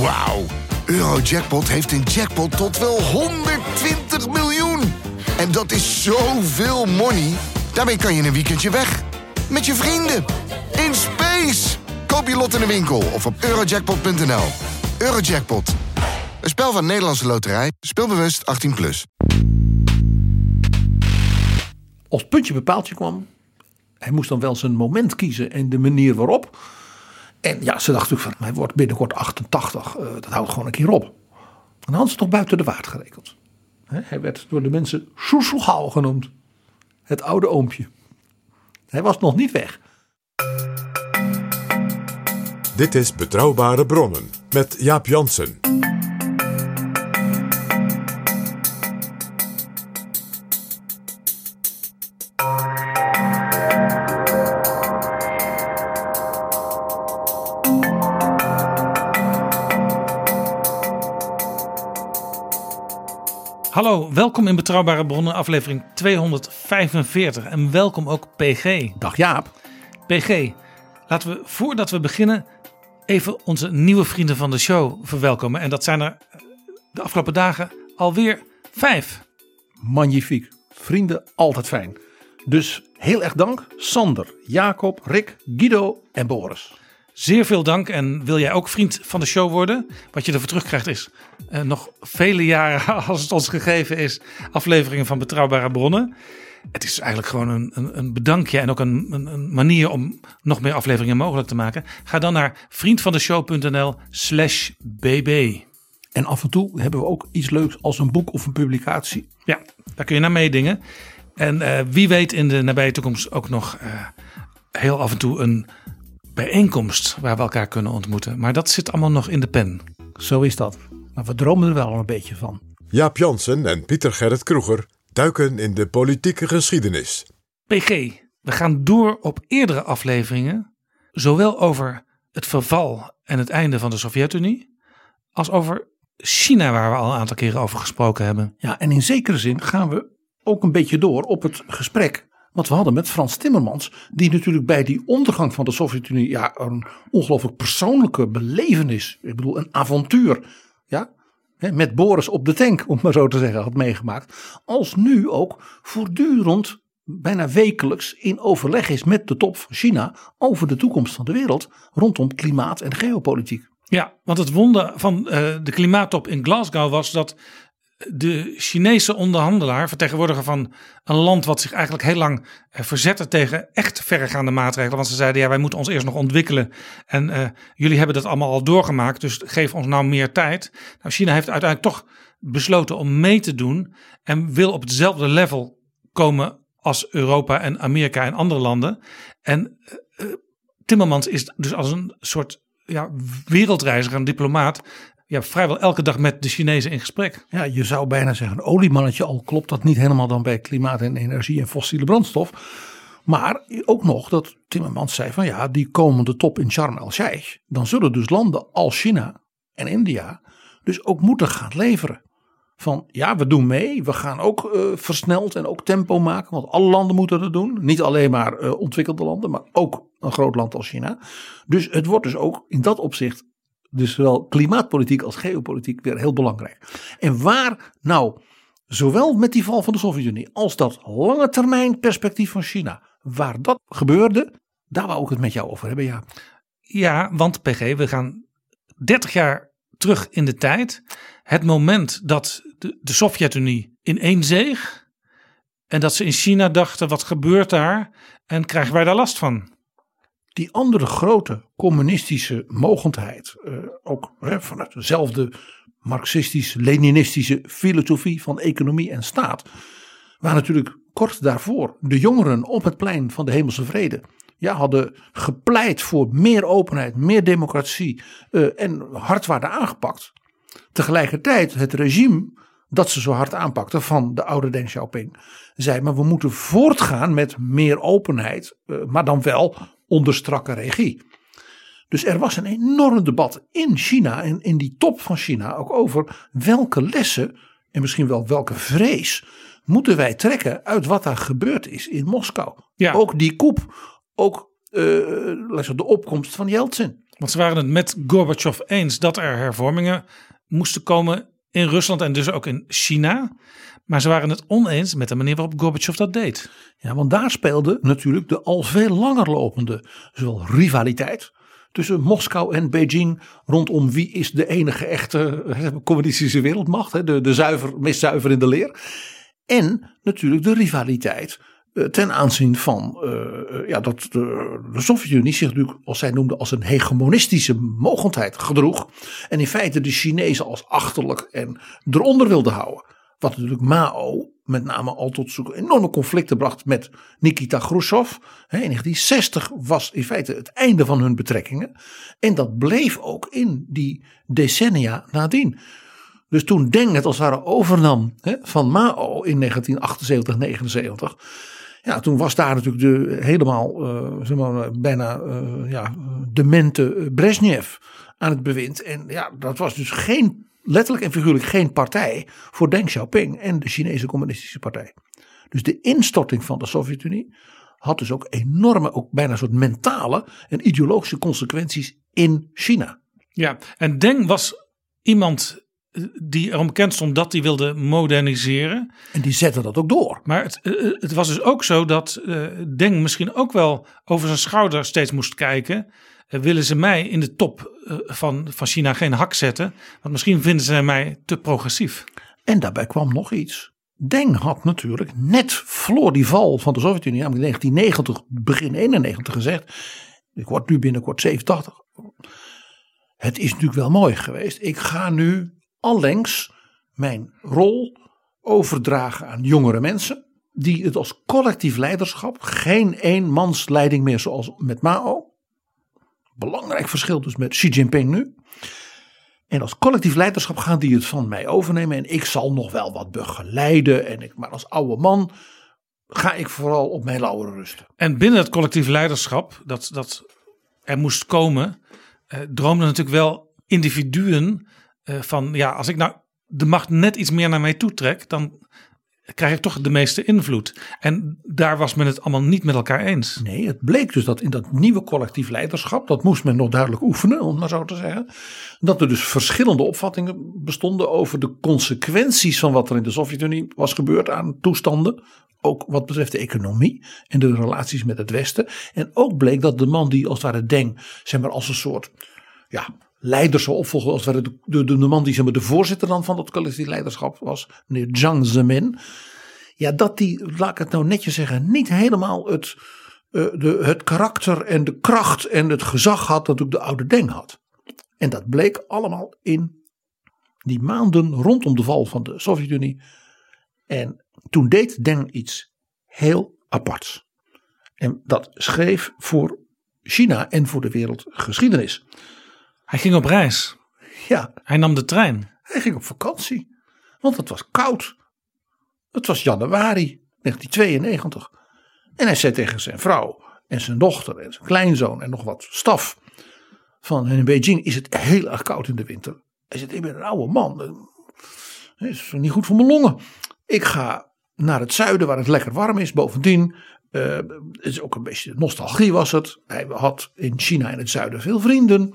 Wauw. Eurojackpot heeft een jackpot tot wel 120 miljoen. En dat is zoveel money. Daarmee kan je een weekendje weg. Met je vrienden. In space. Koop je lot in de winkel of op eurojackpot.nl. Eurojackpot. Een spel van Nederlandse Loterij. Speelbewust 18+. Plus. Als puntje bij paaltje kwam, hij moest dan wel zijn moment kiezen en de manier waarop. En ja, ze dacht natuurlijk van, hij wordt binnenkort 88, eh, dat houdt gewoon een keer op. En ze toch buiten de waard gerekend. Hij werd door de mensen Soeselgauw genoemd. Het oude oompje. Hij was nog niet weg. Dit is Betrouwbare Bronnen met Jaap Jansen. Hallo, welkom in Betrouwbare Bronnen, aflevering 245. En welkom ook PG. Dag Jaap. PG, laten we voordat we beginnen even onze nieuwe vrienden van de show verwelkomen. En dat zijn er de afgelopen dagen alweer vijf. Magnifiek. Vrienden, altijd fijn. Dus heel erg dank Sander, Jacob, Rick, Guido en Boris. Zeer veel dank. En wil jij ook vriend van de show worden? Wat je ervoor terugkrijgt is eh, nog vele jaren, als het ons gegeven is, afleveringen van Betrouwbare Bronnen. Het is eigenlijk gewoon een, een, een bedankje en ook een, een, een manier om nog meer afleveringen mogelijk te maken. Ga dan naar vriendvandeshow.nl slash bb. En af en toe hebben we ook iets leuks als een boek of een publicatie. Ja, daar kun je naar meedingen. En eh, wie weet in de nabije toekomst ook nog eh, heel af en toe een bijeenkomst waar we elkaar kunnen ontmoeten. Maar dat zit allemaal nog in de pen. Zo is dat. Maar we dromen er wel al een beetje van. Jaap Jansen en Pieter Gerrit Kroeger duiken in de politieke geschiedenis. PG, we gaan door op eerdere afleveringen, zowel over het verval en het einde van de Sovjet-Unie, als over China, waar we al een aantal keren over gesproken hebben. Ja, en in zekere zin gaan we ook een beetje door op het gesprek wat we hadden met Frans Timmermans, die natuurlijk bij die ondergang van de Sovjet-Unie ja, een ongelooflijk persoonlijke belevenis, ik bedoel een avontuur, ja, met Boris op de tank, om maar zo te zeggen, had meegemaakt. Als nu ook voortdurend, bijna wekelijks, in overleg is met de top van China over de toekomst van de wereld rondom klimaat en geopolitiek. Ja, want het wonder van eh, de klimaattop in Glasgow was dat de Chinese onderhandelaar, vertegenwoordiger van een land wat zich eigenlijk heel lang eh, verzette tegen echt verregaande maatregelen. Want ze zeiden, ja, wij moeten ons eerst nog ontwikkelen. En uh, jullie hebben dat allemaal al doorgemaakt, dus geef ons nou meer tijd. Nou, China heeft uiteindelijk toch besloten om mee te doen en wil op hetzelfde level komen als Europa en Amerika en andere landen. En uh, Timmermans is dus als een soort ja, wereldreiziger, een diplomaat, ja, vrijwel elke dag met de Chinezen in gesprek. Ja, je zou bijna zeggen oliemannetje, al klopt dat niet helemaal dan bij klimaat en energie en fossiele brandstof. Maar ook nog dat Timmermans zei van ja, die komende top in Sharm el-Sheikh, dan zullen dus landen als China en India dus ook moeten gaan leveren. Van ja, we doen mee, we gaan ook uh, versneld en ook tempo maken, want alle landen moeten dat doen. Niet alleen maar uh, ontwikkelde landen, maar ook een groot land als China. Dus het wordt dus ook in dat opzicht dus zowel klimaatpolitiek als geopolitiek weer heel belangrijk. En waar nou, zowel met die val van de Sovjet-Unie als dat lange termijn perspectief van China, waar dat gebeurde, daar wou ik het met jou over hebben, ja. Ja, want PG, we gaan 30 jaar terug in de tijd. Het moment dat de, de Sovjet-Unie ineenzeeg. En dat ze in China dachten, wat gebeurt daar? En krijgen wij daar last van? Die andere grote communistische mogendheid, uh, ook hè, vanuit dezelfde marxistisch-leninistische filosofie van economie en staat, waar natuurlijk kort daarvoor de jongeren op het plein van de Hemelse Vrede ja, hadden gepleit voor meer openheid, meer democratie uh, en hard waren aangepakt. Tegelijkertijd het regime dat ze zo hard aanpakten van de oude Deng Xiaoping zei, maar we moeten voortgaan met meer openheid, uh, maar dan wel onder strakke regie. Dus er was een enorm debat in China en in die top van China ook over welke lessen en misschien wel welke vrees moeten wij trekken uit wat daar gebeurd is in Moskou. Ja. Ook die koep, ook uh, de opkomst van Yeltsin. Want ze waren het met Gorbachev eens dat er hervormingen moesten komen in Rusland en dus ook in China. Maar ze waren het oneens met de manier waarop Gorbachev dat deed. Ja, want daar speelde natuurlijk de al veel langer lopende zowel rivaliteit tussen Moskou en Beijing rondom wie is de enige echte communistische wereldmacht, de, de zuiver, meest zuiver in de leer. En natuurlijk de rivaliteit ten aanzien van eh, ja, dat de, Sovjet-Unie zich natuurlijk, als zij noemde, als een hegemonistische mogendheid gedroeg. En in feite de Chinezen als achterlijk en eronder wilde houden. Wat natuurlijk Mao met name al tot zo'n enorme conflicten bracht met Nikita Khrushchev. In 1960 was in feite het einde van hun betrekkingen. En dat bleef ook in die decennia nadien. Dus toen Deng het als het overnam van Mao in 1978, 79. Ja, toen was daar natuurlijk de helemaal uh, zeg maar, bijna uh, ja, demente Brezhnev aan het bewind. En ja, dat was dus geen letterlijk en figuurlijk geen partij voor Deng Xiaoping en de Chinese Communistische Partij. Dus de instorting van de Sovjet-Unie had dus ook enorme, ook bijna een soort mentale en ideologische consequenties in China. Ja, en Deng was iemand eh, die erom bekend stond dat hij wilde moderniseren. En die zette dat ook door. Maar het, eh, het was dus ook zo dat uh, Deng misschien ook wel over zijn schouder steeds moest kijken. Uh, willen ze mij in de top van, van China geen hak zetten? Want misschien vinden ze mij te progressief. En daarbij kwam nog iets. Deng had natuurlijk net voor die val van de Sovjet-Unie, namelijk 1990, begin 91 gezegd. Ik word nu binnenkort 87. Het is natuurlijk wel mooi geweest. Ik ga nu allengs mijn rol overdragen aan jongere mensen. Die het als collectief leiderschap, geen eenmansleiding meer zoals met Mao. Belangrijk verschil dus met Xi Jinping nu. En als collectief leiderschap gaan die het van mij overnemen. En ik zal nog wel wat begeleiden. En ik, maar als oude man ga ik vooral op mijn lauweren rusten. En binnen het collectief leiderschap, dat, dat er moest komen, eh, droomden natuurlijk wel individuen uh, van ja, als ik nou de macht net iets meer naar mij toe trek, dan krijg ik toch de meeste invloed. En daar was men het allemaal niet met elkaar eens. Nee, het bleek dus dat in dat nieuwe collectief leiderschap, dat moest men nog duidelijk oefenen, om maar zo te zeggen, dat er dus verschillende opvattingen bestonden over de consequenties van wat er in de Sovjet-Unie was gebeurd aan toestanden. Ook wat betreft de economie en de relaties met het Westen. En ook bleek dat de man die als het ware Deng, zeg maar als een soort ja, leider opvolgen als de, de, de, man die maar, de voorzitter dan van dat collectief leiderschap was, meneer Jiang Zemin. Ja, dat die, laat ik het nou netjes zeggen, niet helemaal het, uh, de, het karakter en de kracht en het gezag had dat ook de oude Deng had. En dat bleek allemaal in die maanden rondom de val van de Sovjet-Unie. En toen deed Deng iets heel aparts. En dat schreef voor China en voor de wereld geschiedenis. Hij ging op reis. Ja. Hij nam de trein. Hij ging op vakantie. Want het was koud. Het was januari 1992. En hij zei tegen zijn vrouw en zijn dochter en zijn kleinzoon en nog wat staf. Van in Beijing is het heel erg koud in de winter. Hij zegt, ik ben een oude man. Het is niet goed voor mijn longen. Ik ga naar het zuiden waar het lekker warm is. Bovendien, uh, het is ook een beetje nostalgie was het. Hij had in China in het zuiden veel vrienden.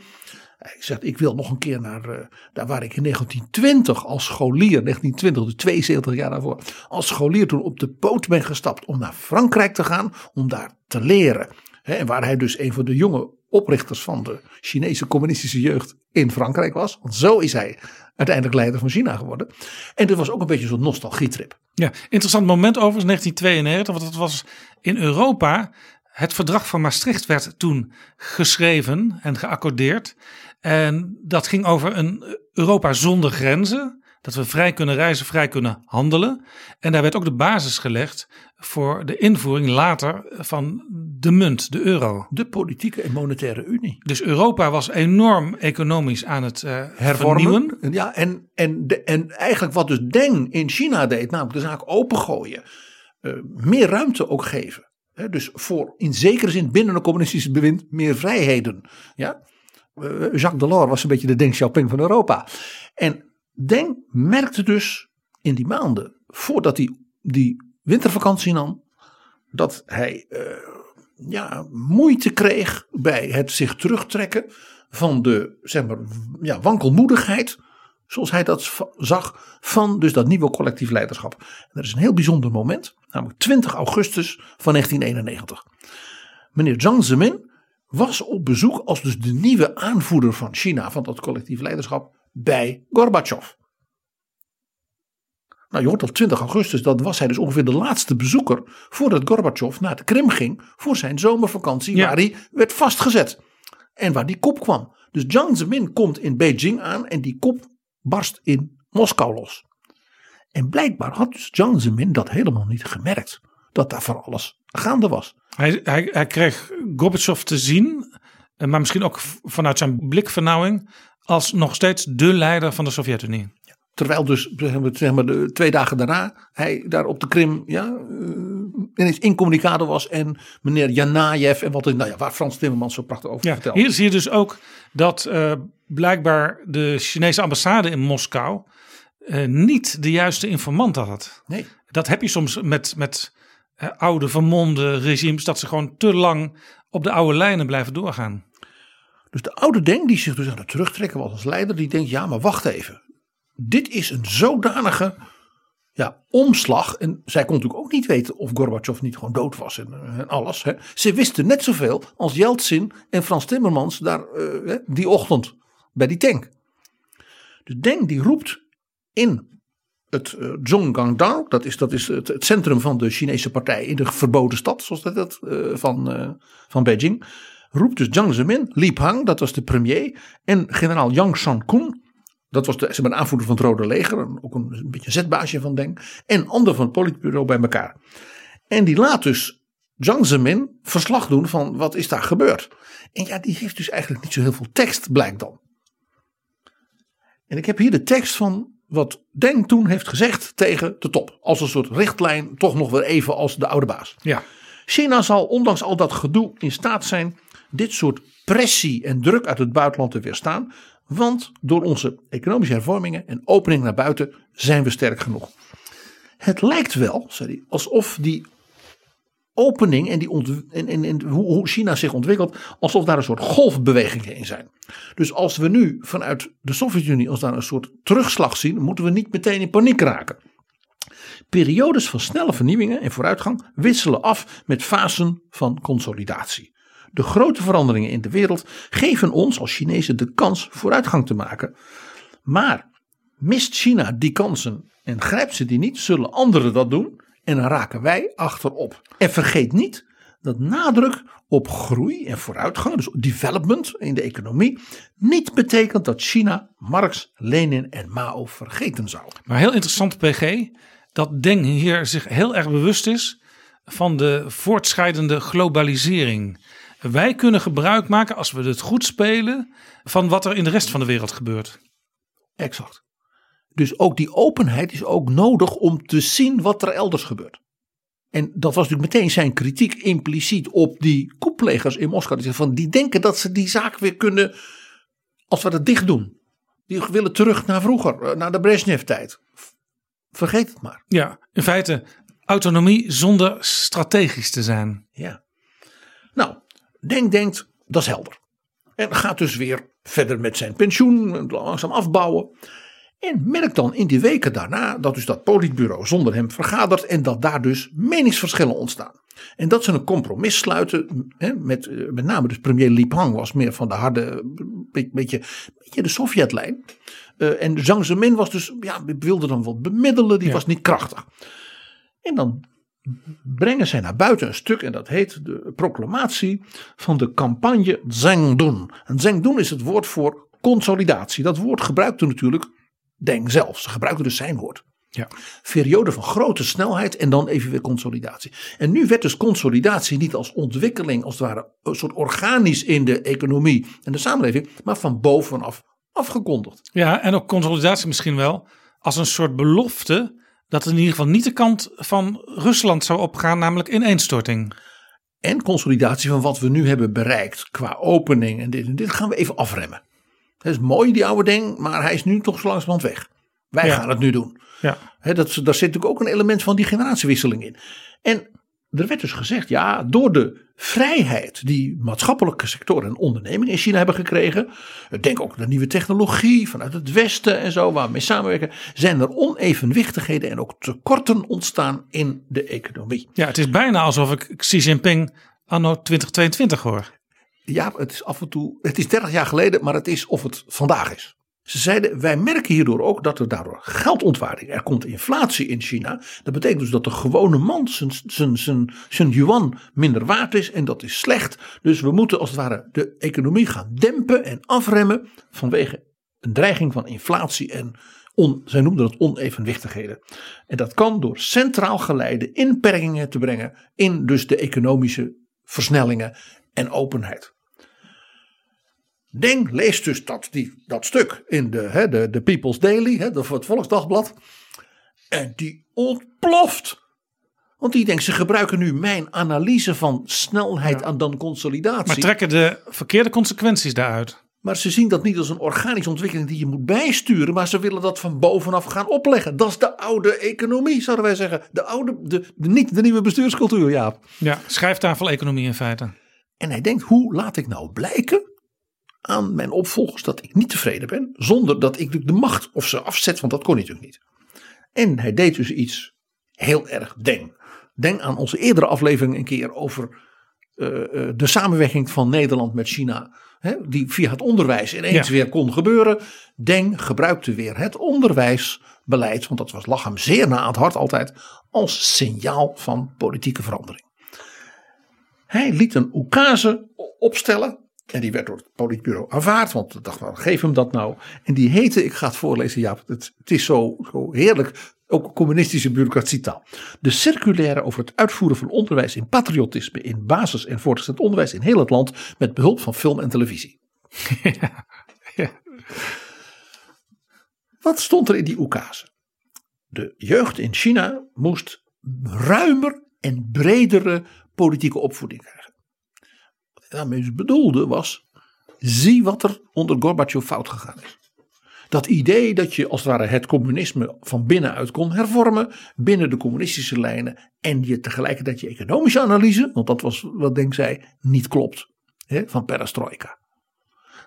Hij zegt, ik wil nog een keer naar uh, daar waar ik in 1920 als scholier, 1920, dus 72 jaar daarvoor, als scholier toen op de boot ben gestapt om naar Frankrijk te gaan, om daar te leren. en waar hij dus een van de jonge oprichters van de Chinese communistische jeugd in Frankrijk was. Want zo is hij uiteindelijk leider van China geworden. En dit was ook een beetje zo'n nostalgietrip. Ja, interessant moment overigens, 1992, want het was in Europa het verdrag van Maastricht werd toen geschreven en geaccordeerd. En dat ging over een Europa zonder grenzen. Dat we vrij kunnen reizen, vrij kunnen handelen. En daar werd ook de basis gelegd voor de invoering later van de munt, de euro. De politieke en monetaire unie. Dus Europa was enorm economisch aan het uh, hervormen. Ja, en, en, de, en eigenlijk wat dus Deng in China deed, namelijk de zaak opengooien. Uh, meer ruimte ook geven. dus voor in zekere zin binnen een communistisch bewind meer vrijheden. Ja? Eh, Jacques Delors was een beetje de Deng Xiaoping van Europa. En Deng merkte dus in die maanden voordat hij die wintervakantie nam, dat hij uh, ja, moeite kreeg bij het zich terugtrekken van de zeg maar, ja, wankelmoedigheid, zoals hij dat zag, van dus dat nieuwe collectief leiderschap. Er is een heel bijzonder moment, namelijk 20 augustus van 1991. Meneer Jiang Zemin was op bezoek als dus de nieuwe aanvoerder van China, van dat collectief leiderschap, bij Gorbachev. Nou, je hoort al 20 augustus, dat was hij dus ongeveer de laatste bezoeker voordat Gorbachev naar de Krim ging voor zijn zomervakantie, Ja. waar hij werd vastgezet. En waar die kop kwam. Dus Jiang Zemin komt in Beijing aan en die kop barst in Moskou los. En blijkbaar had dus Jiang Zemin dat helemaal niet gemerkt. Dat daar van alles gaande was. Hij, hij, hij kreeg Gorbachev te zien, eh, maar misschien ook vanuit zijn blikvernauwing, als nog steeds de leider van de Sovjet-Unie. Terwijl dus zeg maar, zeg maar, de twee dagen daarna hij daar op de Krim ja, eh, ineens incommunicado was. En meneer Janajev en wat, nou ja, waar Frans Timmermans zo prachtig over Ja, vertelt. hier zie je dus ook dat eh, blijkbaar de Chinese ambassade in Moskou niet de juiste informanten had. Nee, Dat heb je soms met, met eh, oude vermomde regimes, dat ze gewoon te lang op de oude lijnen blijven doorgaan. Dus de oude Deng die zich dus aan het terugtrekken was als leider. Die denkt ja maar wacht even. Dit is een zodanige ja, omslag. En zij kon natuurlijk ook niet weten of Gorbachev niet gewoon dood was en, eh, en alles. Hè. Ze wisten net zoveel als Yeltsin en Frans Timmermans daar eh, die ochtend bij die tank. De Deng die roept in het uh, Zhonggangdao, dat is, dat is het, centrum van de Chinese partij in de verboden stad, zoals dat het eh, van, eh, van Beijing. Roept dus Jiang Zemin, Li Peng, dat was de premier, en generaal Yang San-kun, dat was de, zeg aanvoerder van het Rode Leger, een- ook een, een beetje zetbaasje van Deng, en ander van het politbureau bij elkaar. En die laat dus Jiang Zemin verslag doen van wat is daar gebeurd. En ja, die heeft dus eigenlijk niet zo heel veel tekst, blijkt dan. En ik heb hier de tekst van wat Deng toen heeft gezegd tegen de top. Als een soort richtlijn, toch nog weer even als de oude baas. Ja, China zal ondanks al dat gedoe in staat zijn dit soort pressie en druk uit het buitenland te weerstaan. Want door onze economische hervormingen en opening naar buiten zijn we sterk genoeg. Het lijkt wel, zei hij, alsof die opening en, die en, en, en hoe, China zich ontwikkelt, alsof daar een soort golfbewegingen in zijn. Dus als we nu vanuit de Sovjet-Unie als daar een soort terugslag zien, moeten we niet meteen in paniek raken. Periodes van snelle vernieuwingen en vooruitgang wisselen af met fasen van consolidatie. De grote veranderingen in de wereld geven ons als Chinezen de kans vooruitgang te maken. Maar mist China die kansen en grijpt ze die niet, zullen anderen dat doen en dan raken wij achterop. En vergeet niet dat nadruk op groei en vooruitgang, dus development in de economie, niet betekent dat China Marx, Lenin en Mao vergeten zou. maar heel interessant PG, dat Deng hier zich heel erg bewust is van de voortschrijdende globalisering. Wij kunnen gebruik maken, als we het goed spelen, van wat er in de rest van de wereld gebeurt. Exact. Dus ook die openheid is ook nodig om te zien wat er elders gebeurt. En dat was natuurlijk meteen zijn kritiek impliciet op die koeplegers in Moskou. Die, zeggen van, die denken dat ze die zaak weer kunnen, als we dat dicht doen. Die willen terug naar vroeger, eh, naar de Brezhnev-tijd. Vergeet het maar. Ja, in feite autonomie zonder strategisch te zijn. Ja. Nou, Deng denkt, dat is helder. En gaat dus weer verder met zijn pensioen, langzaam afbouwen. En merkt dan in die weken daarna dat dus dat politbureau zonder hem vergadert en dat daar dus meningsverschillen ontstaan. En dat ze een compromis sluiten, hè, met, eh, met name dus premier Li Peng was meer van de harde, beetje, beetje, beetje de Sovjetlijn. Eh, en Zhang Zemin was dus, ja, wilde dan wat bemiddelen, die Ja. was niet krachtig. En dan brengen zij naar buiten een stuk en dat heet de proclamatie van de campagne Zhengdun. En Zhengdun is het woord voor consolidatie. Dat woord gebruikte natuurlijk Deng zelf. Ze gebruikten dus zijn woord. Ja. Periode van grote snelheid en dan even weer consolidatie. En nu werd dus consolidatie niet als ontwikkeling, als het ware, een soort organisch in de economie en de samenleving, maar van bovenaf afgekondigd. Ja, en ook consolidatie misschien wel als een soort belofte dat in ieder geval niet de kant van Rusland zou opgaan, namelijk ineenstorting. En consolidatie van wat we nu hebben bereikt qua opening en dit en dit gaan we even afremmen. Dat is mooi die oude ding, maar hij is nu toch zo langzamerhand weg. Wij Ja. gaan het nu doen. Ja. He, dat, daar zit natuurlijk ook een element van die generatiewisseling in. En er werd dus gezegd, ja, door de vrijheid die maatschappelijke sectoren en ondernemingen in China hebben gekregen, denk ook de nieuwe technologie vanuit het Westen en zo, waar we mee samenwerken, zijn er onevenwichtigheden en ook tekorten ontstaan in de economie. Ja, het is bijna alsof ik Xi Jinping anno 2022 hoor. Ja, het is af en toe, het is 30 jaar geleden, maar het is of het vandaag is. Ze zeiden, wij merken hierdoor ook dat er daardoor geldontwaarding, er komt inflatie in China. Dat betekent dus dat de gewone man zijn, zijn, zijn, zijn yuan minder waard is en dat is slecht. Dus we moeten als het ware de economie gaan dempen en afremmen vanwege een dreiging van inflatie en on, zij noemden het onevenwichtigheden. En dat kan door centraal geleide inperkingen te brengen in dus de economische versnellingen en openheid. Deng leest dus dat, die, dat stuk in de, hè, de, de People's Daily, hè, de, het Volksdagblad. En die ontploft. Want die denkt, ze gebruiken nu mijn analyse van snelheid Ja. aan dan consolidatie. Maar trekken de verkeerde consequenties daaruit. Maar ze zien dat niet als een organische ontwikkeling die je moet bijsturen, maar ze willen dat van bovenaf gaan opleggen. Dat is de oude economie, zouden wij zeggen. De oude, de, de, niet de nieuwe bestuurscultuur, ja. Ja, schrijftafel-economie in feite. En hij denkt, hoe laat ik nou blijken aan mijn opvolgers dat ik niet tevreden ben, zonder dat ik de macht of ze afzet, want dat kon hij natuurlijk niet. En hij deed dus iets heel erg deng. Denk aan onze eerdere aflevering een keer over eh, eh, de samenwerking van Nederland met China. Hè, die via het onderwijs ineens Ja. weer kon gebeuren. Deng gebruikte weer het onderwijsbeleid, want dat was, lag hem zeer na aan het hart altijd, als signaal van politieke verandering. Hij liet een oekase opstellen. En die werd door het politbureau aanvaard. Want ik dacht, nou, geef hem dat nou. En die heette, ik ga het voorlezen. Ja, het, het is zo, zo heerlijk. Ook communistische bureaucratietaal. De circulaire over het uitvoeren van onderwijs in patriotisme. In basis- en voortgezet onderwijs in heel het land. Met behulp van film en televisie. Wat stond er in die oekase? De jeugd in China moest ruimer en bredere politieke opvoeding krijgen. Wat hij daarmee dus bedoelde was, zie wat er onder Gorbachev fout gegaan is. Dat idee dat je als het ware het communisme van binnenuit kon hervormen, binnen de communistische lijnen, en je tegelijkertijd je economische analyse, want dat was wat Denk zei, niet klopt, hè, van perestroika.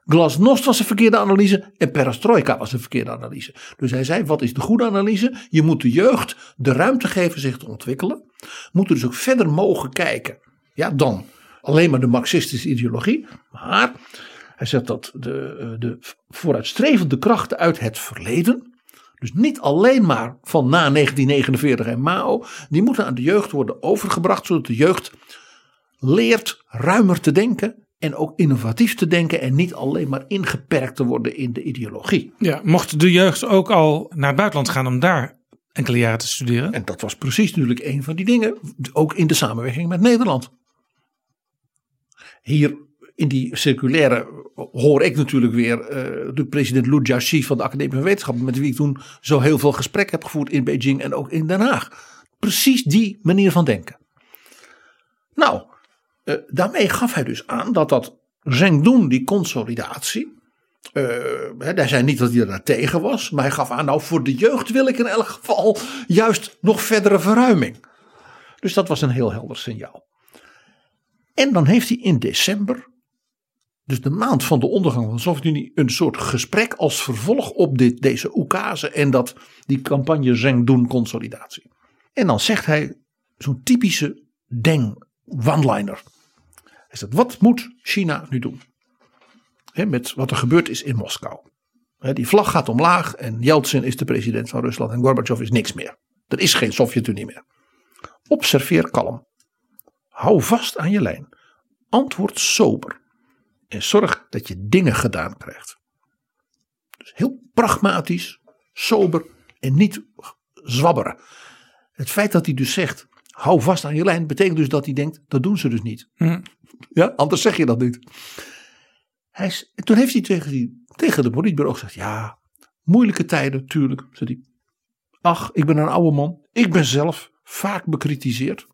Glasnost was een verkeerde analyse en perestroika was een verkeerde analyse. Dus hij zei, wat is de goede analyse? Je moet de jeugd de ruimte geven zich te ontwikkelen. Moeten dus ook verder mogen kijken. Ja, dan alleen maar de marxistische ideologie. Maar hij zegt dat de, eh, de vooruitstrevende krachten uit het verleden. Dus niet alleen maar van na 1949 en Mao. Die moeten aan de jeugd worden overgebracht. Zodat de jeugd leert ruimer te denken. En ook innovatief te denken. En niet alleen maar ingeperkt te worden in de ideologie. Ja, mocht de jeugd ook al naar het buitenland gaan om daar enkele jaren te studeren? En dat was precies natuurlijk een van die dingen. Ook in de samenwerking met Nederland. Hier in die circulaire hoor ik natuurlijk weer eh, de president Lu Jiaxi van de Academie van Wetenschappen. Met wie ik toen zo heel veel gesprek heb gevoerd in Beijing en ook in Den Haag. Precies die manier van denken. Nou, eh, daarmee gaf hij dus aan dat dat Zhengdun, die consolidatie. hè, hij zei niet dat hij daar tegen was, maar hij gaf aan, nou voor de jeugd wil ik in elk geval juist nog verdere verruiming. Dus dat was een heel helder signaal. En dan heeft hij in december, dus de maand van de ondergang van de Sovjet-Unie, een soort gesprek als vervolg op dit, deze oekase en dat, die campagne Zhengdun-consolidatie. En dan zegt hij zo'n typische Deng Hij zegt, wat moet China nu doen? Met wat er gebeurd is in Moskou. Die vlag gaat omlaag en Yeltsin is de president van Rusland en Gorbachev is niks meer. Er is geen Sovjet-Unie meer. Observeer kalm. Hou vast aan je lijn. Antwoord sober. En zorg dat je dingen gedaan krijgt. Dus heel pragmatisch, sober en niet zwabberen. Het feit dat hij dus zegt, hou vast aan je lijn, betekent dus dat hij denkt, dat doen ze dus niet. Hm. Ja, anders zeg je dat niet. Hij, is- toen heeft hij tegen, die, tegen de politbureau gezegd, ja, moeilijke tijden, tuurlijk. Zei hij, ach, ik ben een oude man. Ik ben zelf vaak bekritiseerd.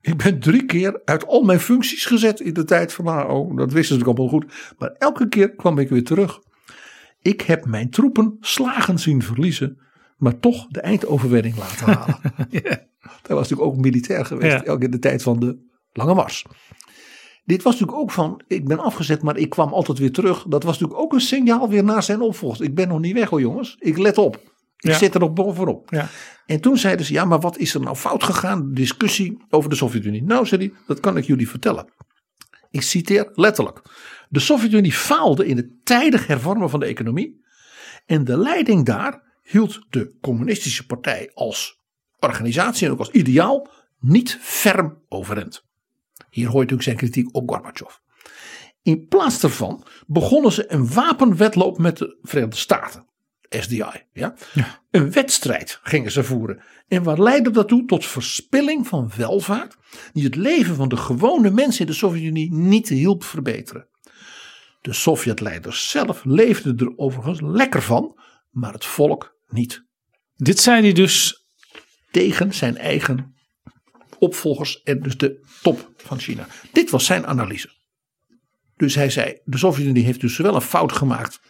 Ik ben drie keer uit al mijn functies gezet in de tijd van AO. Dat wisten ze natuurlijk allemaal goed. Maar elke keer kwam ik weer terug. Ik heb mijn troepen slagen zien verliezen. Maar toch de eindoverwinning laten halen. Hij was natuurlijk ook militair geweest, Ja. ook in de tijd van de Lange Mars. Dit was natuurlijk ook van, ik ben afgezet, maar ik kwam altijd weer terug. Dat was natuurlijk ook een signaal weer naar zijn opvolger. Ik ben nog niet weg hoor jongens, ik let op. Ik Ja. zit er nog bovenop. Ja. En toen zeiden ze, ja maar wat is er nou fout gegaan? Discussie over de Sovjet-Unie. Nou zei hij, dat kan ik jullie vertellen. Ik citeer letterlijk. De Sovjet-Unie faalde in het tijdig hervormen van de economie. En de leiding daar hield de communistische partij als organisatie en ook als ideaal niet ferm overeind. Hier hoor je natuurlijk zijn kritiek op Gorbachev. In plaats daarvan begonnen ze een wapenwedloop met de Verenigde Staten. SDI. Ja? Een wedstrijd gingen ze voeren. En wat leidde dat toe? Tot verspilling van welvaart. Die het leven van de gewone mensen in de Sovjet-Unie niet hielp verbeteren. De Sovjetleiders zelf leefden er overigens lekker van. Maar het volk niet. Dit zei hij dus. Tegen zijn eigen opvolgers en dus de top van China. Dit was zijn analyse. Dus hij zei, de Sovjet-Unie heeft dus wel een fout gemaakt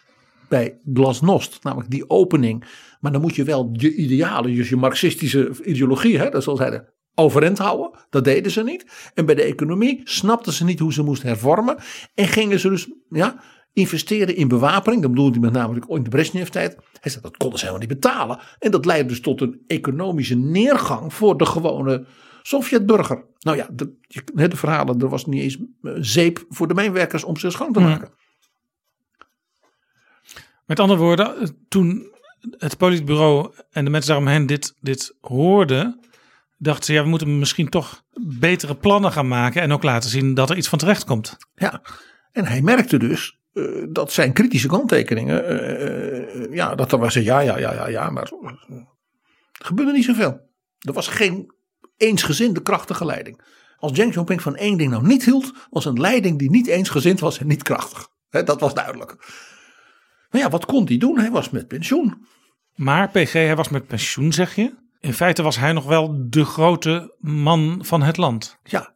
bij Glasnost, namelijk die opening. Maar dan moet je wel je idealen, dus je marxistische ideologie, hè, dat zoals hij de overeind houden. Dat deden ze niet. En bij de economie snapten ze niet hoe ze moesten hervormen. En gingen ze dus ja, investeren in bewapening. Dat bedoelde hij met name in de Brezhnev-tijd. Hij zei dat konden ze helemaal niet betalen. En dat leidde dus tot een economische neergang voor de gewone Sovjetburger. Nou ja, de, de verhalen, er was niet eens eh, zeep voor de mijnwerkers om ze schoon te maken. Met andere woorden, toen het politbureau en de mensen daaromheen dit, dit hoorden, dachten ze, ja, we moeten misschien toch betere plannen gaan maken en ook laten zien dat er iets van terecht komt. Ja, en hij merkte dus eh, dat zijn kritische kanttekeningen, eh, eh, ja, dat er was, ja, ja, ja, ja, ja, maar eh, er gebeurde niet zoveel. Er was geen eensgezinde krachtige leiding. Als Deng Xiaoping van één ding nou niet hield, was een leiding die niet eensgezind was en niet krachtig. Dat was duidelijk. Maar ja, wat kon hij doen? Hij was met pensioen. Maar PG, hij was met pensioen, zeg je. In feite was hij nog wel de grote man van het land. Ja,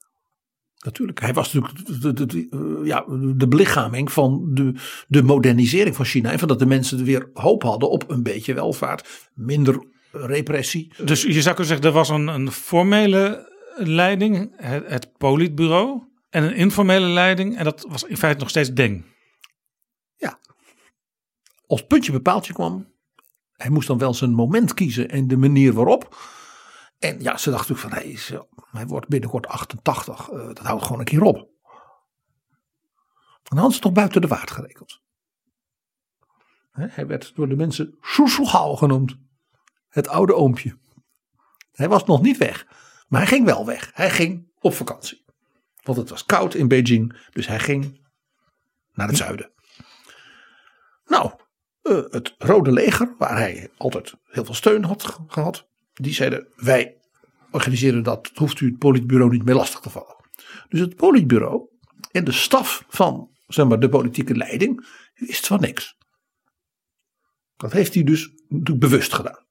natuurlijk. Hij was natuurlijk de, de, de, eh, ja, de belichaming van de, de modernisering van China. En van dat de mensen weer hoop hadden op een beetje welvaart. Minder repressie. Dus je zou kunnen zeggen, er was een, een formele leiding, het, het politbureau, en een informele leiding. En dat was in feite nog steeds Deng. Als puntje bepaaltje kwam. Hij moest dan wel zijn moment kiezen en de manier waarop. En ja, ze dachten natuurlijk van hij, is, eh, hij wordt binnenkort 88. eh, dat houdt gewoon een keer op. En dan hadden ze toch buiten de waard gerekend. Hij werd door de mensen Soeselgauw genoemd. Het oude oompje. Hij was nog niet weg. Maar hij ging wel weg. Hij ging op vakantie. Want het was koud in Beijing. Dus hij ging naar het zuiden. Nou, eh, het Rode Leger, waar hij altijd heel veel steun had ge- gehad. Die zeiden, wij organiseren dat. Hoeft u het politbureau niet meer lastig te vallen. Dus het politbureau en de staf van zeg maar, de politieke leiding wist van niks. Dat heeft hij dus bewust gedaan.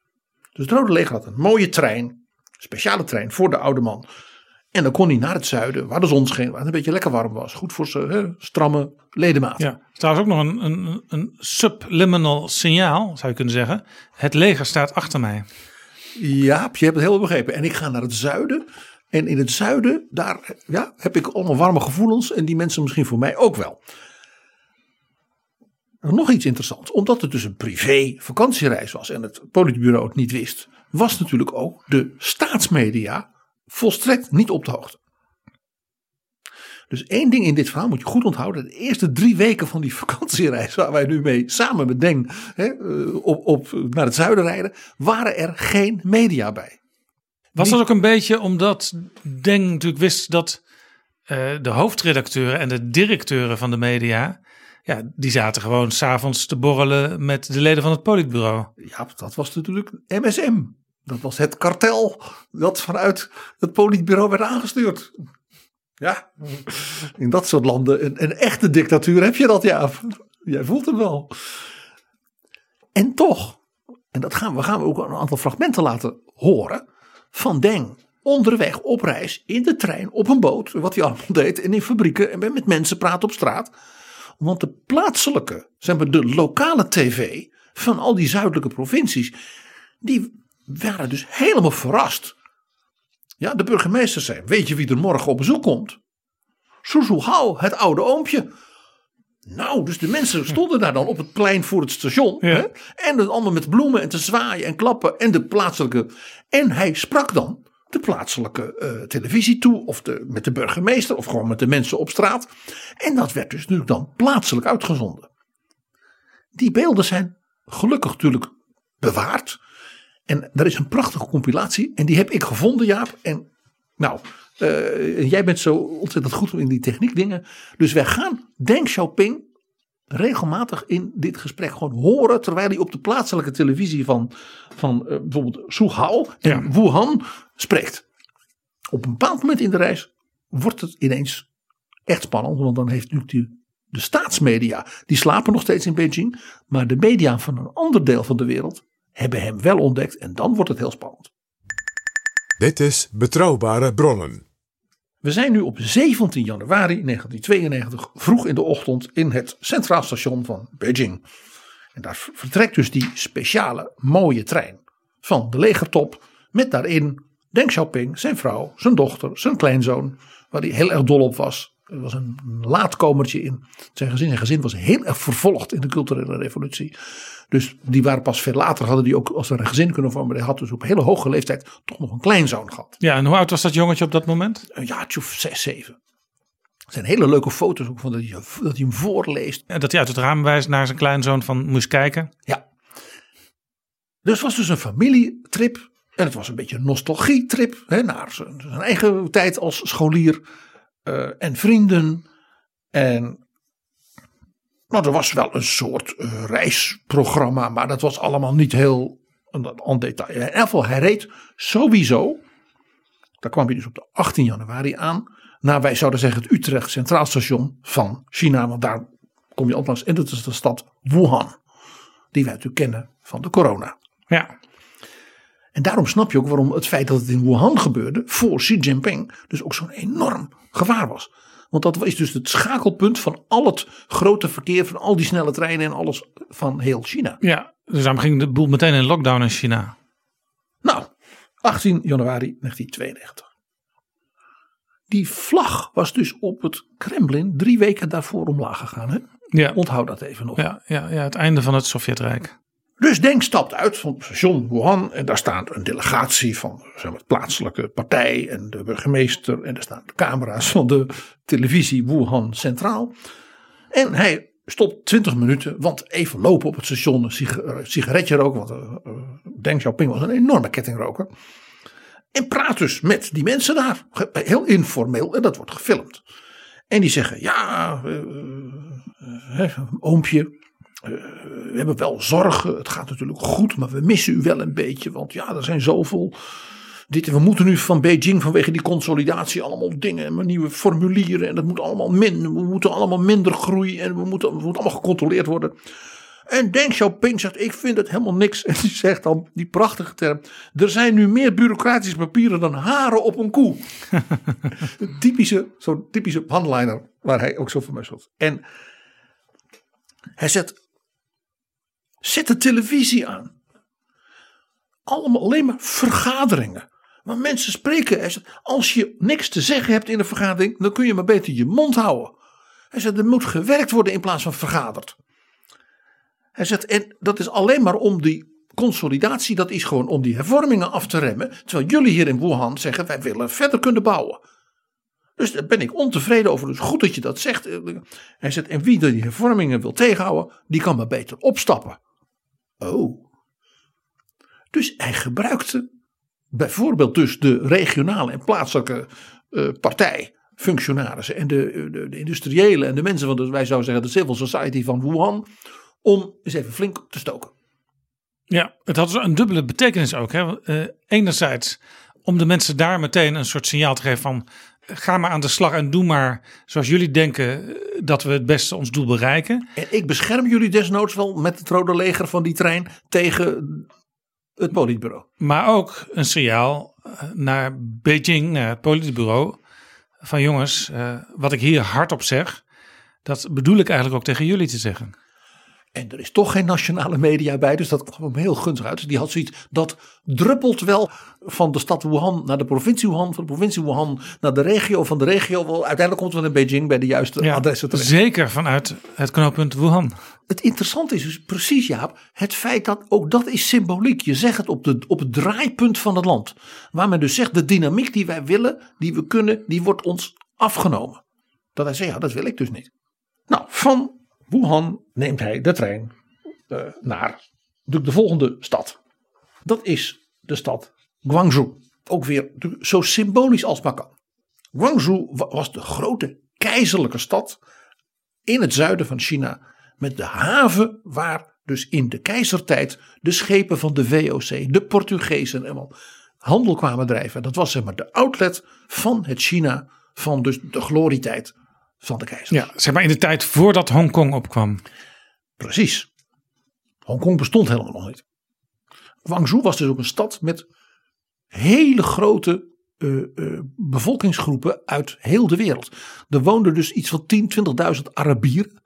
Dus het Rode Leger had een mooie trein, speciale trein voor de oude man. En dan kon hij naar het zuiden, waar de zon scheen, waar het een beetje lekker warm was. Goed voor zijn hè, stramme ledematen. Ja, trouwens ook nog een, een, een subliminal signaal, zou je kunnen zeggen. Het leger staat achter mij. Ja, je hebt het heel begrepen. En ik ga naar het zuiden. En in het zuiden, daar ja, heb ik allemaal warme gevoelens. En die mensen misschien voor mij ook wel. Nog iets interessants. Omdat het dus een privé vakantiereis was. En het politbureau het niet wist. Was natuurlijk ook de staatsmedia volstrekt niet op de hoogte. Dus één ding in dit verhaal moet je goed onthouden. De eerste drie weken van die vakantiereis waar wij nu mee samen met Deng hè, eh, op, op, naar het zuiden rijden. Waren er geen media bij. Was dat ook een beetje omdat Deng natuurlijk wist dat eh, de hoofdredacteuren en de directeuren van de media, ja, die zaten gewoon s'avonds te borrelen met de leden van het politbureau. Ja, dat was natuurlijk MSM. Dat was het kartel dat vanuit het politbureau werd aangestuurd. Ja, in dat soort landen, een, een echte dictatuur heb je dat, ja. Jij voelt hem wel. En toch, en dat gaan we, gaan we ook een aantal fragmenten laten horen. Van Deng onderweg op reis, in de trein, op een boot. Wat hij allemaal deed, en in fabrieken en met mensen praten op straat. Want de plaatselijke, zeg maar de lokale tv van al die zuidelijke provincies, die waren dus helemaal verrast Ja, de burgemeester zei: Weet je wie er morgen op bezoek komt? Suzu Hao, het oude oompje. Nou, dus de mensen stonden daar dan op het plein voor het station. Ja. Hè? En dan allemaal met bloemen en te zwaaien en klappen. En de plaatselijke. En hij sprak dan de plaatselijke eh, televisie toe. Of de, met de burgemeester. Of gewoon met de mensen op straat. En dat werd dus nu dan plaatselijk uitgezonden. Die beelden zijn gelukkig natuurlijk bewaard. En er is een prachtige compilatie. En die heb ik gevonden, Jaap. En nou, eh, jij bent zo ontzettend goed in die techniek dingen. Dus wij gaan Deng Xiaoping regelmatig in dit gesprek gewoon horen. Terwijl hij op de plaatselijke televisie van, van eh, bijvoorbeeld Suhao en Ja. Wuhan spreekt. Op een bepaald moment in de reis wordt het ineens echt spannend. Want dan heeft die, de staatsmedia, die slapen nog steeds in Beijing. Maar de media van een ander deel van de wereld hebben hem wel ontdekt. En dan wordt het heel spannend. Dit is Betrouwbare Bronnen. We zijn nu op 17 januari 1992 vroeg in de ochtend in het Centraal Station van Beijing. En daar vertrekt dus die speciale mooie trein van de legertop met daarin Deng Xiaoping, zijn vrouw, zijn dochter, zijn kleinzoon, waar hij heel erg dol op was. Er was een laatkomertje in zijn gezin. Zijn gezin was heel erg vervolgd in de culturele revolutie. Dus die waren pas veel later, hadden die ook als er een gezin kunnen vormen. Hij had dus op hele hoge leeftijd toch nog een kleinzoon gehad Ja, en hoe oud was dat jongetje op dat moment? een jaartje of zes, zeven. Er zijn hele leuke foto's ook van dat hij, dat hij hem voorleest. En dat hij uit het raam wijst naar zijn kleinzoon van moest kijken. Ja. Dus het was dus een familietrip. En het was een beetje een nostalgietrip. Hè, naar zijn, zijn eigen tijd als scholier. Eh, en vrienden. En nou, er was wel een soort eh, reisprogramma. Maar dat was allemaal niet heel aan detail. In ieder geval, hij reed sowieso. Daar kwam hij dus op de 18 januari aan. Naar wij zouden zeggen het Utrecht Centraal Station van China. Want daar kom je langs. En dat is de stad Wuhan. Die wij natuurlijk kennen van de corona. Ja, En daarom snap je ook waarom het feit dat het in Wuhan gebeurde. voor Xi Jinping. dus ook zo'n enorm gevaar was. Want dat is dus het schakelpunt van al het grote verkeer. van al die snelle treinen en alles van heel China. ja. Dus daarom ging de boel meteen in lockdown in China. Nou, 18 januari 1992. Die vlag was dus op het Kremlin drie weken daarvoor omlaag gegaan. Hè? Ja, Onthoud dat even nog. ja, ja, ja het einde van het Sovjetrijk. Dus Deng stapt uit van het station Wuhan. En daar staat een delegatie van zeg maar, plaatselijke partij en de burgemeester. En er staan de camera's van de televisie Wuhan Centraal. En hij stopt 20 minuten, want even lopen op het station, een siga- sigaretje roken. Want eh, eh, Deng Xiaoping was een enorme kettingroker. En praat dus met die mensen daar. Heel informeel. En dat wordt gefilmd. En die zeggen, ja, eh, oompje, we hebben wel zorgen. Het gaat natuurlijk goed, maar we missen u wel een beetje. Want ja, er zijn zoveel. Dit, we moeten nu van Beijing vanwege die consolidatie allemaal dingen. en nieuwe formulieren. En dat moet allemaal minder. We moeten allemaal minder groeien. En we moeten, we moeten allemaal gecontroleerd worden. En Deng Xiaoping zegt: Ik vind het helemaal niks. En die zegt dan die prachtige term: Er zijn nu meer bureaucratische papieren dan haren op een koe. Typische, zo'n typische one-liner waar hij ook zo van was. En hij zet Zet de televisie aan. Alleen maar vergaderingen. Want mensen spreken. Als je niks te zeggen hebt in een vergadering, dan kun je maar beter je mond houden. Hij zegt, er moet gewerkt worden in plaats van vergaderd. Hij zegt, en dat is alleen maar om die consolidatie, dat is gewoon om die hervormingen af te remmen. Terwijl jullie hier in Wuhan zeggen, wij willen verder kunnen bouwen. Dus daar ben ik ontevreden over. Dus goed dat je dat zegt. Hij zegt, en wie die hervormingen wil tegenhouden, die kan maar beter opstappen. Oh. Dus hij gebruikte bijvoorbeeld dus de regionale en plaatselijke eh, partijfunctionarissen en de, de, de industriële en de mensen van de, wij zouden zeggen de civil society van Wuhan, om eens even flink te stoken. Ja, het had een dubbele betekenis ook. Hè? Eh, enerzijds om de mensen daar meteen een soort signaal te geven van ga maar aan de slag en doe maar zoals jullie denken eh, dat we het beste ons doel bereiken. En ik bescherm jullie desnoods wel met het rode leger van die trein tegen het politbureau. Maar ook een signaal eh, naar Beijing, naar het politbureau. Van jongens, eh, wat ik hier hardop zeg, dat bedoel ik eigenlijk ook tegen jullie te zeggen. En er is toch geen nationale media bij, dus dat kwam hem heel gunstig uit. Dus die had zoiets, dat druppelt wel van de stad Wuhan naar de provincie Wuhan, van de provincie Wuhan naar de regio, van de regio. Wel, uiteindelijk komt het wel in Beijing bij de juiste Ja, adressen terecht. zeker vanuit het knooppunt Wuhan. Het interessante is dus precies, Jaap, het feit dat ook dat is symboliek. Je zegt het op, de, op het draaipunt van het land. Waar men dus zegt, de dynamiek die wij willen, die we kunnen, die wordt ons afgenomen. Dat hij zegt, ja, dat wil ik dus niet. Nou, van Wuhan neemt hij de trein eh, naar de, de volgende stad. Dat is de stad Guangzhou. Ook weer zo symbolisch als maar kan. Guangzhou wa- was de grote keizerlijke stad in het zuiden van China. Met de haven waar dus in de keizertijd de schepen van de VOC, de Portugezen en wel handel kwamen drijven. Dat was zeg maar de outlet van het China van dus de glorietijd van de keizer. Ja, zeg maar in de tijd voordat Hongkong opkwam. Precies. Hongkong bestond helemaal nog niet. Guangzhou was dus ook een stad met hele grote eh, eh, bevolkingsgroepen uit heel de wereld. Er woonden dus iets van 10, 20.000 Arabieren.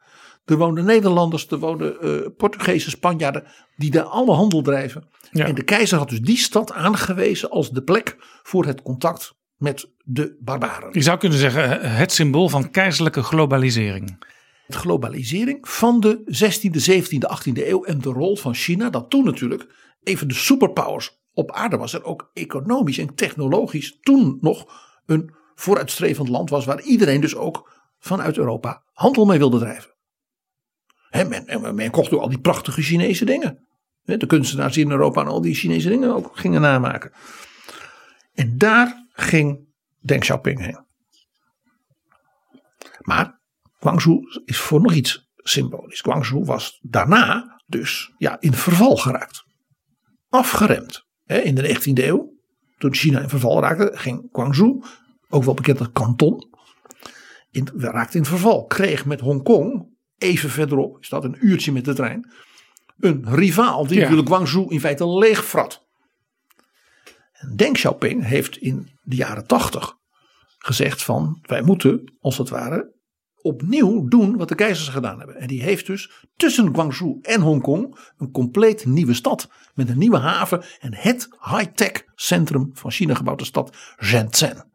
Er woonden Nederlanders, er woonden eh Portugezen, Spanjaarden, die daar alle handel drijven. Ja. En de keizer had dus die stad aangewezen als de plek voor het contact met de barbaren. Je zou kunnen zeggen het symbool van keizerlijke globalisering. de globalisering van de 16e, 17e, 18e eeuw en de rol van China, dat toen natuurlijk even de superpowers op aarde was en ook economisch en technologisch toen nog een vooruitstrevend land was waar iedereen dus ook vanuit Europa handel mee wilde drijven. Hè, men, en men kocht ook al die prachtige Chinese dingen. De kunstenaars in Europa en al die Chinese dingen ook gingen namaken. En daar ging Deng Xiaoping heen. Maar Guangzhou is voor nog iets symbolisch. Guangzhou was daarna dus ja, in verval geraakt. Afgeremd. Hè, in de 19e eeuw, toen China in verval raakte, ging Guangzhou, ook wel bekend als Canton, in, raakte in verval. Kreeg met Hongkong, even verderop, is dat een uurtje met de trein, een rivaal die Ja. natuurlijk Guangzhou in feite leegfrat. En Deng Xiaoping heeft in de jaren 80 gezegd van wij moeten als het ware opnieuw doen wat de keizers gedaan hebben. En die heeft dus tussen Guangzhou en Hongkong een compleet nieuwe stad. Met een nieuwe haven en het high-tech centrum van China gebouwde stad Shenzhen.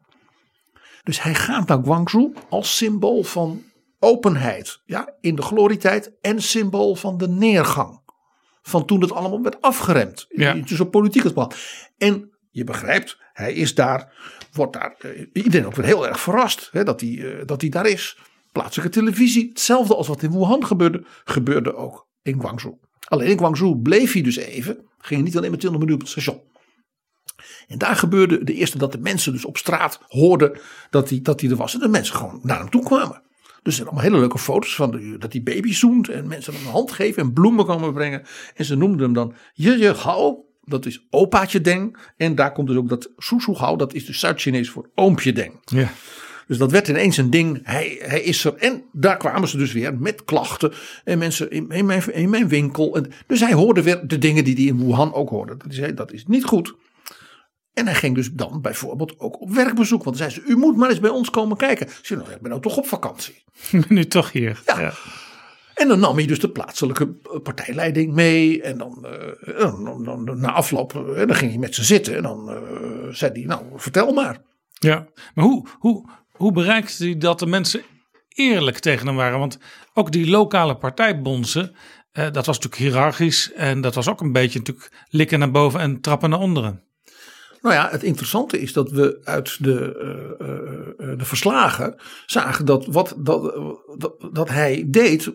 Dus hij gaat naar Guangzhou als symbool van openheid ja, in de glorietijd en symbool van de neergang. Van toen het allemaal werd afgeremd. Ja. Dus op politiek plan. En je begrijpt, hij is daar, wordt daar, eh, iedereen ook weer heel erg verrast hè, dat, hij, eh, dat hij daar is. Plaatselijke televisie, hetzelfde als wat in Wuhan gebeurde, gebeurde ook in Guangzhou. Alleen in Guangzhou bleef hij dus even, ging niet alleen met 20 minuten op het station. En daar gebeurde de eerste dat de mensen dus op straat hoorden dat hij, dat hij er was. En de mensen gewoon naar hem toe kwamen. Dus er zijn allemaal hele leuke foto's van dat hij baby zoent. En mensen hem een hand geven en bloemen komen brengen. En ze noemden hem dan je je gauw. Dat is opaatje Deng. En daar komt dus ook dat gauw. Dat is dus Zuid-Chinees voor oompje Deng. Ja. Dus dat werd ineens een ding. Hij, hij is er. En daar kwamen ze dus weer met klachten. En mensen in, in, mijn, in mijn winkel. En, dus hij hoorde weer de dingen die hij in Wuhan ook hoorde. Dat zei, dat is niet goed. En hij ging dus dan bijvoorbeeld ook op werkbezoek. Want dan zei ze, u moet maar eens bij ons komen kijken. Ik zei, nou, ik ben nou toch op vakantie. Nu toch hier. Ja. En dan nam hij dus de plaatselijke eh, partijleiding mee. En dan, eh, dan, dan- na afloop, eh, dan ging hij met ze zitten. En dan eh, zei hij, nou vertel maar. Ja, maar hoe, hoe, hoe bereikte hij dat de mensen eerlijk tegen hem waren? Want ook die lokale partijbonzen, eh, dat was natuurlijk hiërarchisch. En dat was ook een beetje natuurlijk likken naar boven en trappen naar onderen. Nou ja, het interessante is dat we uit de, eh, eh, eh, de verslagen zagen dat wat dat, dat, dat hij deed,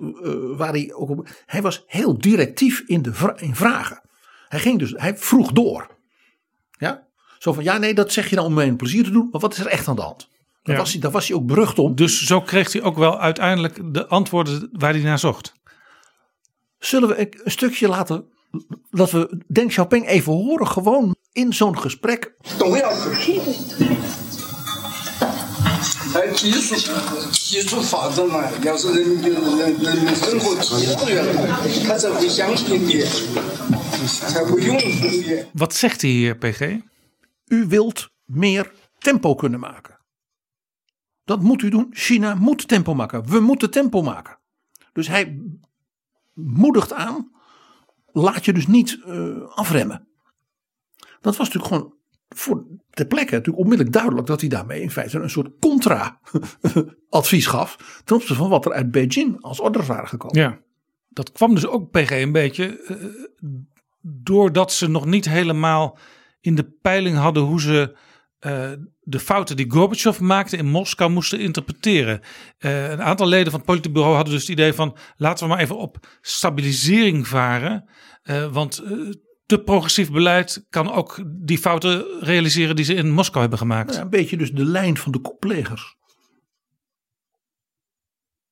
waar hij ook op, hij was heel directief in de vra- in vragen. Hij ging dus, hij vroeg door. Ja, zo van ja, nee, dat zeg je nou om mij een plezier te doen, maar wat is er echt aan de hand? Daar, Ja. was, hij, daar was hij ook berucht om. Dus zo kreeg hij ook wel uiteindelijk de antwoorden waar hij naar zocht. Zullen we een stukje laten, dat we Deng Xiaoping even horen, gewoon in zo'n gesprek. Wat zegt hij hier, PG? U wilt meer tempo kunnen maken. Dat moet u doen. China moet tempo maken. We moeten tempo maken. Dus hij moedigt aan. Laat je dus niet eh, afremmen. Dat was natuurlijk gewoon voor de plekke natuurlijk onmiddellijk duidelijk dat hij daarmee in feite een soort contra-advies gaf ten opzichte van wat er uit Beijing als orders waren gekomen. Ja, dat kwam dus ook PG een beetje eh, doordat ze nog niet helemaal in de peiling hadden hoe ze eh, de fouten die Gorbachev maakte in Moskou moesten interpreteren. Eh, een aantal leden van het politbureau hadden dus het idee van laten we maar even op stabilisering varen. Eh, want te progressief beleid kan ook die fouten realiseren die ze in Moskou hebben gemaakt. Nou een beetje dus de lijn van de koplegers.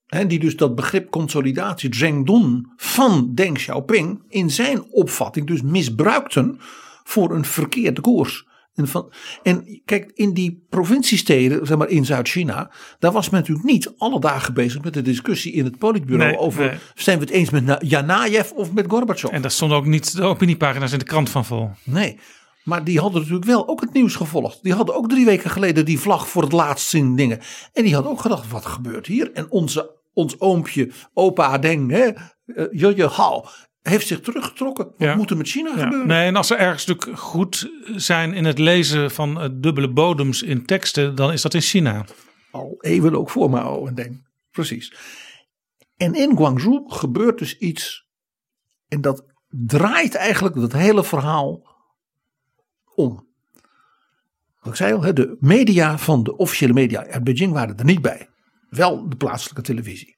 En die dus dat begrip consolidatie, Zhengdun van Deng Xiaoping in zijn opvatting dus misbruikten voor een verkeerde koers. En, van, en kijk, in die provinciesteden, zeg maar in Zuid-China, daar was men natuurlijk niet alle dagen bezig met de discussie in het politbureau Nee, over nee. zijn we het eens met Na- Janajev of met Gorbachev. En daar stonden ook niet de opiniepagina's in de krant van vol. Nee, maar die hadden natuurlijk wel ook het nieuws gevolgd. Die hadden ook drie weken geleden die vlag voor het laatst zien dingen. En die hadden ook gedacht, wat gebeurt hier? En onze, ons oompje, opa Deng, hè, eh, Jojo Hao, heeft zich teruggetrokken. Wat Ja. moet er met China Ja, gebeuren? nee, en als ze ergens natuurlijk goed zijn in het lezen van eh, dubbele bodems in teksten, dan is dat in China. Al eeuwen ook voor Mao en Deng. Precies. En in Guangzhou gebeurt dus iets. En dat draait eigenlijk dat hele verhaal om. Wat ik zei al, de media van de officiële media uit Beijing waren er niet bij. Wel de plaatselijke televisie.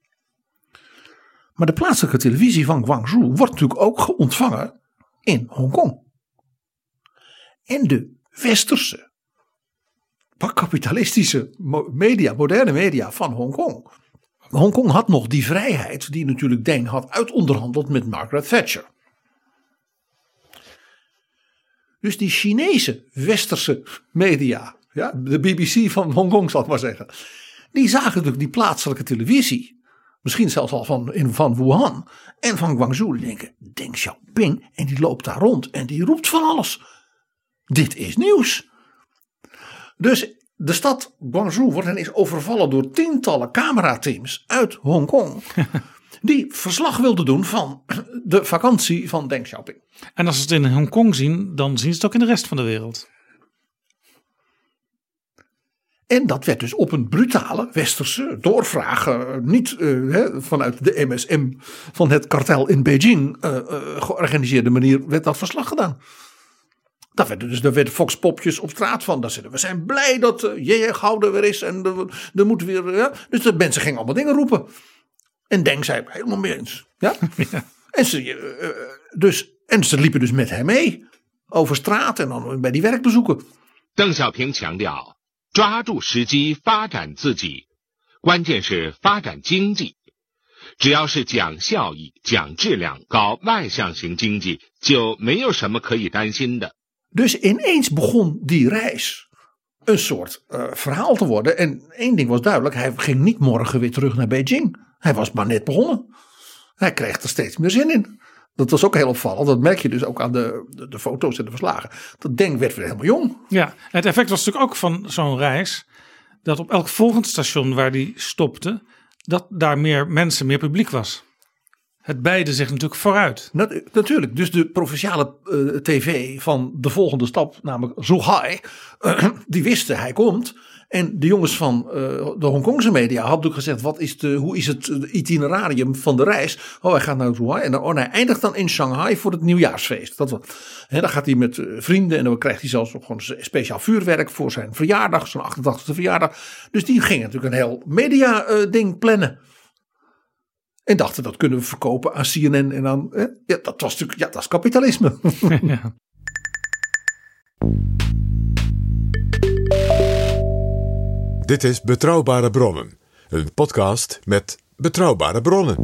Maar de plaatselijke televisie van Guangzhou wordt natuurlijk ook ontvangen in Hongkong. En de westerse kapitalistische media, moderne media van Hongkong. Hongkong had nog die vrijheid die natuurlijk Deng had uitonderhandeld met Margaret Thatcher. Dus die Chinese westerse media, ja, de BBC van Hongkong zal ik maar zeggen, die zagen natuurlijk die plaatselijke televisie, misschien zelfs al van, in, van Wuhan en van Guangzhou, die denken, Deng Xiaoping, en die loopt daar rond en die roept van alles. Dit is nieuws. Dus de stad Guangzhou wordt ineens overvallen door tientallen camerateams uit Hongkong. die verslag wilden doen van de vakantie van Deng Xiaoping. En als ze het in Hongkong zien, dan zien ze het ook in de rest van de wereld. En dat werd dus op een brutale westerse doorvraag, eh, niet eh, vanuit de MSM van het kartel in Beijing eh, georganiseerde manier, werd dat verslag gedaan. Daar werden dus daar werden foxpopjes op straat van. Daar zeiden we zijn blij dat J.J. Gouden weer is en er moet weer. Ja. Dus de mensen gingen allemaal dingen roepen. En denk zei helemaal mee eens. Ja? En, ze, dus, en ze liepen dus met hem mee over straat en dan bij die werkbezoeken. Deng Xiaoping 抓住时机发展自己，关键是发展经济。只要是讲效益、讲质量、搞外向型经济，就没有什么可以担心的。Dus ineens begon die reis een soort uh, verhaal te worden. En één ding was duidelijk: hij ging niet morgen weer terug naar Beijing. Hij was maar net begonnen. Hij kreeg er steeds meer zin in. Dat was ook heel opvallend. Dat merk je dus ook aan de, de, de foto's en de verslagen. Dat Deng werd weer helemaal jong. Ja, het effect was natuurlijk ook van zo'n reis. Dat op elk volgend station waar die stopte, dat daar meer mensen, meer publiek was. Het beide zich natuurlijk vooruit. Nat natuurlijk. Dus de provinciale uh, tv van de volgende stap, namelijk Zhuhai, uh, die wisten hij komt. En de jongens van uh, de Hongkongse media hadden natuurlijk gezegd: wat is de, hoe is het itinerarium van de reis? Oh, hij gaat naar Zhuhai en dan, oh, hij eindigt dan in Shanghai voor het nieuwjaarsfeest. Dat, hè, dan gaat hij met uh, vrienden en dan krijgt hij zelfs nog gewoon speciaal vuurwerk voor zijn verjaardag, zijn 88e verjaardag. Dus die gingen natuurlijk een heel media-ding plannen. En dachten dat kunnen we verkopen aan CNN en aan. Ja, dat was natuurlijk. Ja, dat is kapitalisme. ja. Dit is Betrouwbare Bronnen, een podcast met betrouwbare bronnen.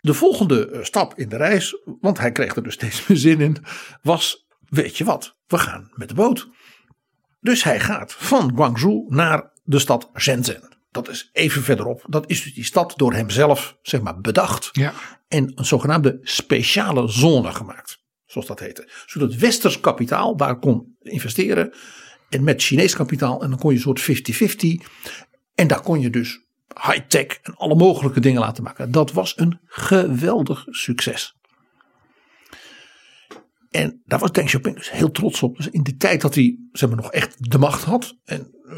De volgende stap in de reis, want hij kreeg er dus steeds meer zin in, was: weet je wat, we gaan met de boot. Dus hij gaat van Guangzhou naar de stad Shenzhen. Dat is even verderop. Dat is dus die stad door hemzelf zeg maar, bedacht. Ja. En een zogenaamde speciale zone gemaakt. Zoals dat heette. Zodat westers kapitaal daar kon investeren. En met Chinees kapitaal. En dan kon je een soort 50-50. En daar kon je dus high-tech en alle mogelijke dingen laten maken. Dat was een geweldig succes. En daar was Deng Xiaoping dus heel trots op. Dus in die tijd dat hij zeg maar, nog echt de macht had. En uh,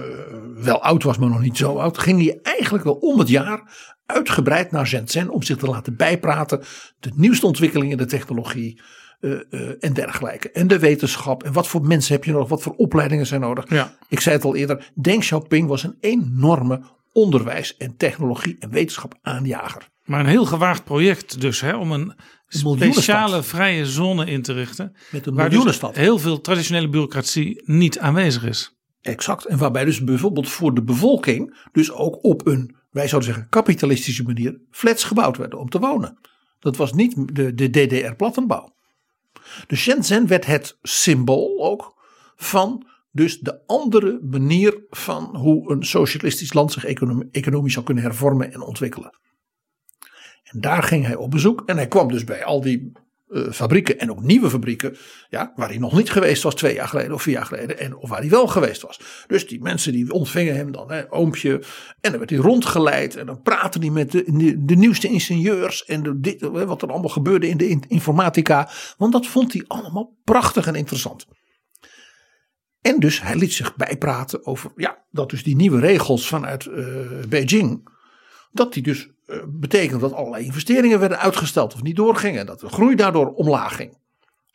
wel oud was, maar nog niet zo oud. Ging hij eigenlijk wel om het jaar uitgebreid naar Shenzhen. Om zich te laten bijpraten. De nieuwste ontwikkelingen in de technologie. Uh, uh, en dergelijke. En de wetenschap. En wat voor mensen heb je nodig? Wat voor opleidingen zijn nodig? Ja. Ik zei het al eerder. Deng Xiaoping was een enorme onderwijs en technologie en wetenschap aanjager. Maar een heel gewaagd project dus hè, om een speciale vrije zone in te richten. Met een Waar dus miljoenenstad. heel veel traditionele bureaucratie niet aanwezig is. Exact. En waarbij dus bijvoorbeeld voor de bevolking dus ook op een, wij zouden zeggen, kapitalistische manier flats gebouwd werden om te wonen. Dat was niet de, de DDR-plattenbouw. Dus Shenzhen werd het symbool ook van dus de andere manier van hoe een socialistisch land zich economisch zou kunnen hervormen en ontwikkelen. En daar ging hij op bezoek en hij kwam dus bij al die uh, fabrieken en ook nieuwe fabrieken, ja, waar hij nog niet geweest was twee jaar geleden of vier jaar geleden, en, of waar hij wel geweest was. Dus die mensen die ontvingen hem dan, hè, oompje, en dan werd hij rondgeleid en dan praatte hij met de, de, nieuwste ingenieurs en de, dit, wat er allemaal gebeurde in de in, informatica, want dat vond hij allemaal prachtig en interessant. En dus hij liet zich bijpraten over ja, dat dus die nieuwe regels vanuit uh, Beijing, dat die dus betekent dat allerlei investeringen werden uitgesteld of niet doorgingen. En dat de groei daardoor omlaag ging.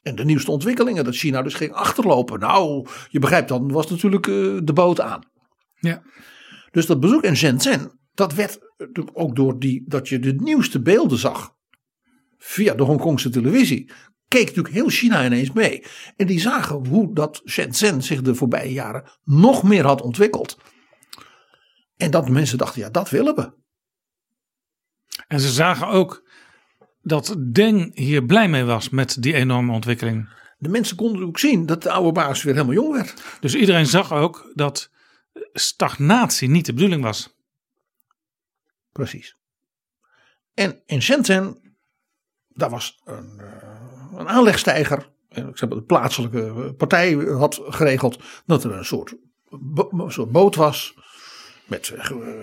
En de nieuwste ontwikkelingen, dat China dus ging achterlopen. Nou, je begrijpt, dan was natuurlijk uh, de boot aan. Ja. Dus dat bezoek in Shenzhen, dat werd ook door die, dat je de nieuwste beelden zag. Via de Hongkongse televisie keek natuurlijk heel China ineens mee. En die zagen hoe dat Shenzhen zich de voorbije jaren nog meer had ontwikkeld. En dat mensen dachten, ja, dat willen we. En ze zagen ook dat Deng hier blij mee was met die enorme ontwikkeling. De mensen konden ook zien dat de oude baas weer helemaal jong werd. Dus iedereen zag ook dat stagnatie niet de bedoeling was. Precies. En in Shenzhen, daar was een, een aanlegstijger. Ik zeg, de plaatselijke partij had geregeld dat er een soort, een soort boot was. Met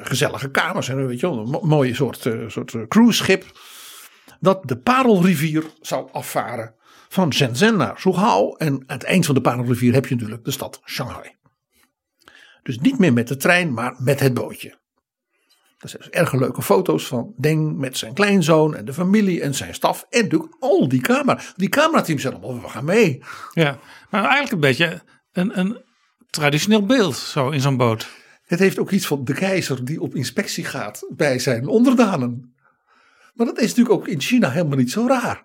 gezellige kamers en weet je wel, een mooie soort, soort cruiseschip. Dat de Parelrivier zou afvaren van Shenzhen naar Zhuhao. En aan het eind van de Parelrivier heb je natuurlijk de stad Shanghai. Dus niet meer met de trein, maar met het bootje. Er zijn dus erg leuke foto's van Deng met zijn kleinzoon en de familie en zijn staf. En natuurlijk al die camera. Die camerateams zijn allemaal, we gaan mee. Ja, maar eigenlijk een beetje een, een traditioneel beeld zo in zo'n boot. Het heeft ook iets van de keizer die op inspectie gaat bij zijn onderdanen. Maar dat is natuurlijk ook in China helemaal niet zo raar.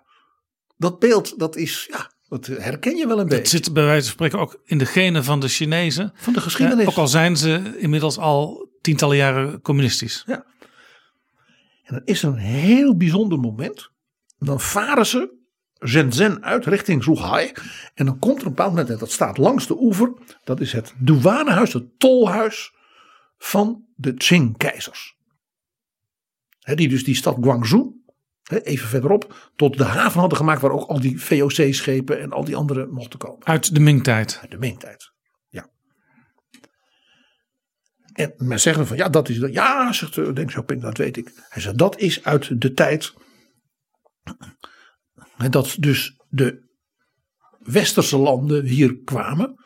Dat beeld, dat is, ja, dat herken je wel een beetje. Het zit bij wijze van spreken ook in de genen van de Chinezen. Van de geschiedenis. Ja, ook al zijn ze inmiddels al tientallen jaren communistisch. Ja. En dan is er een heel bijzonder moment. Dan varen ze Shenzhen uit richting Zhuhai. En dan komt er een bepaald moment, en dat staat langs de oever. Dat is het douanehuis, het tolhuis van de Qing-keizers. Die dus die stad Guangzhou, even verderop, tot de haven hadden gemaakt waar ook al die VOC-schepen en al die andere mochten komen. Uit de Ming-tijd. Uit de Ming-tijd, ja. En men zegt van ja, dat is. Ja, zegt Deng Xiaoping, dat weet ik. Hij zegt dat is uit de tijd dat dus de westerse landen hier kwamen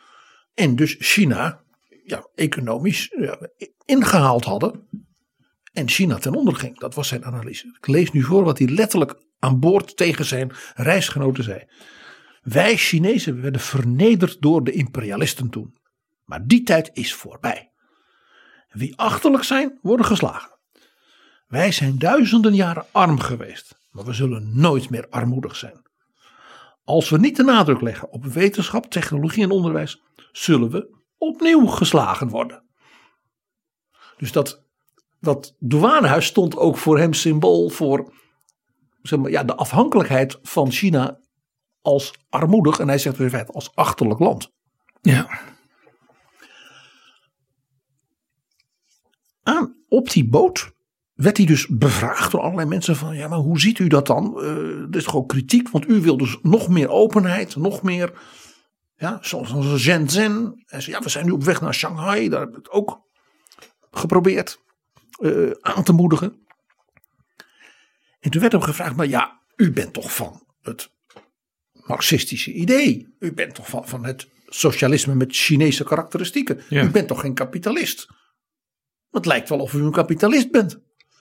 en dus China ja, economisch ingehaald hadden en China ten onder ging. Dat was zijn analyse. Ik lees nu voor wat hij letterlijk aan boord tegen zijn reisgenoten zei. Wij Chinezen werden vernederd door de imperialisten toen. Maar die tijd is voorbij. Wie achterlijk zijn, worden geslagen. Wij zijn duizenden jaren arm geweest, maar we zullen nooit meer armoedig zijn. Als we niet de nadruk leggen op wetenschap, technologie en onderwijs, zullen we opnieuw geslagen worden. Dus dat, dat douanehuis stond ook voor hem symbool voor zeg maar, ja, de afhankelijkheid van China als armoedig, en hij zegt in feite als achterlijk land. Ja. Aan, op die boot werd hij dus bevraagd door allerlei mensen van ja maar hoe ziet u dat dan? Uh, er is toch ook kritiek, want u wil dus nog meer openheid, nog meer, ja zoals onze Shenzhen. En zei, ja we zijn nu op weg naar Shanghai, daar heb ik het ook geprobeerd. eh, aan te moedigen. En toen werd hem gevraagd, maar ja, u bent toch van het marxistische idee. U bent toch van, van het socialisme met Chinese karakteristieken. Ja. U bent toch geen kapitalist? Het lijkt wel of u een kapitalist bent.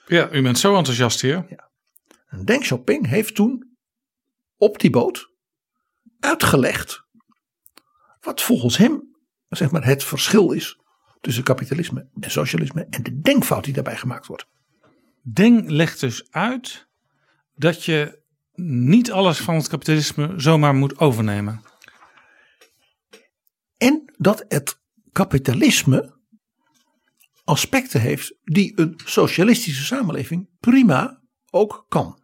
Ja, u bent zo enthousiast hier. En Deng Xiaoping heeft toen op die boot uitgelegd wat volgens hem zeg maar, het verschil is tussen kapitalisme en socialisme en de denkfout die daarbij gemaakt wordt. Deng legt dus uit dat je niet alles van het kapitalisme zomaar moet overnemen. En dat het kapitalisme aspecten heeft die een socialistische samenleving prima ook kan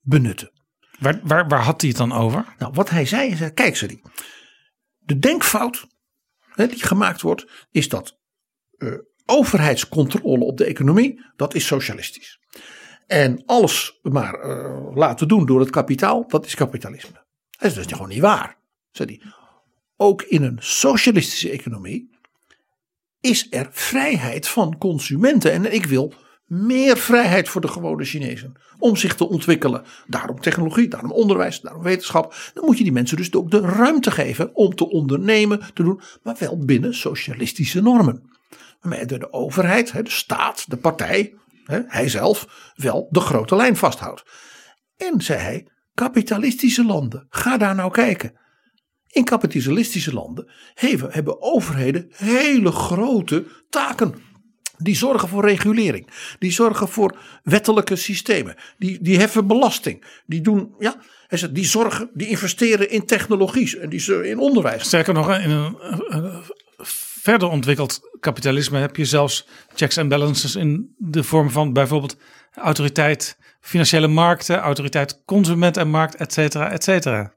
benutten. Waar, waar, waar had hij het dan over? Nou, wat hij zei is, kijk die. De denkfout hè, die gemaakt wordt, is dat eh, overheidscontrole op de economie, dat is socialistisch. En alles maar eh, laten doen door het kapitaal, dat is kapitalisme. Dat is dus gewoon niet waar, zei hij. Ook in een socialistische economie is er vrijheid van consumenten. En ik wil meer vrijheid voor de gewone Chinezen. Om zich te ontwikkelen. Daarom technologie, daarom onderwijs, daarom wetenschap. Dan moet je die mensen dus ook de ruimte geven om te ondernemen, te doen. Maar wel binnen socialistische normen. Waarmee de, overheid, de staat, de partij, hij zelf, wel de grote lijn vasthoudt. En zei hij, kapitalistische landen, ga daar nou kijken. In kapitalistische landen hebben overheden hele grote taken. Die zorgen voor regulering. Die zorgen voor wettelijke systemen. Die, die heffen belasting. Die doen, ja, hij zegt, die zorgen, die investeren in technologies en die ze- in onderwijs. Sterker nog, in een eh, verder ontwikkeld kapitalisme heb je zelfs checks en balances in de vorm van bijvoorbeeld autoriteit financiële markten, autoriteit consument en markt, et cetera, et cetera.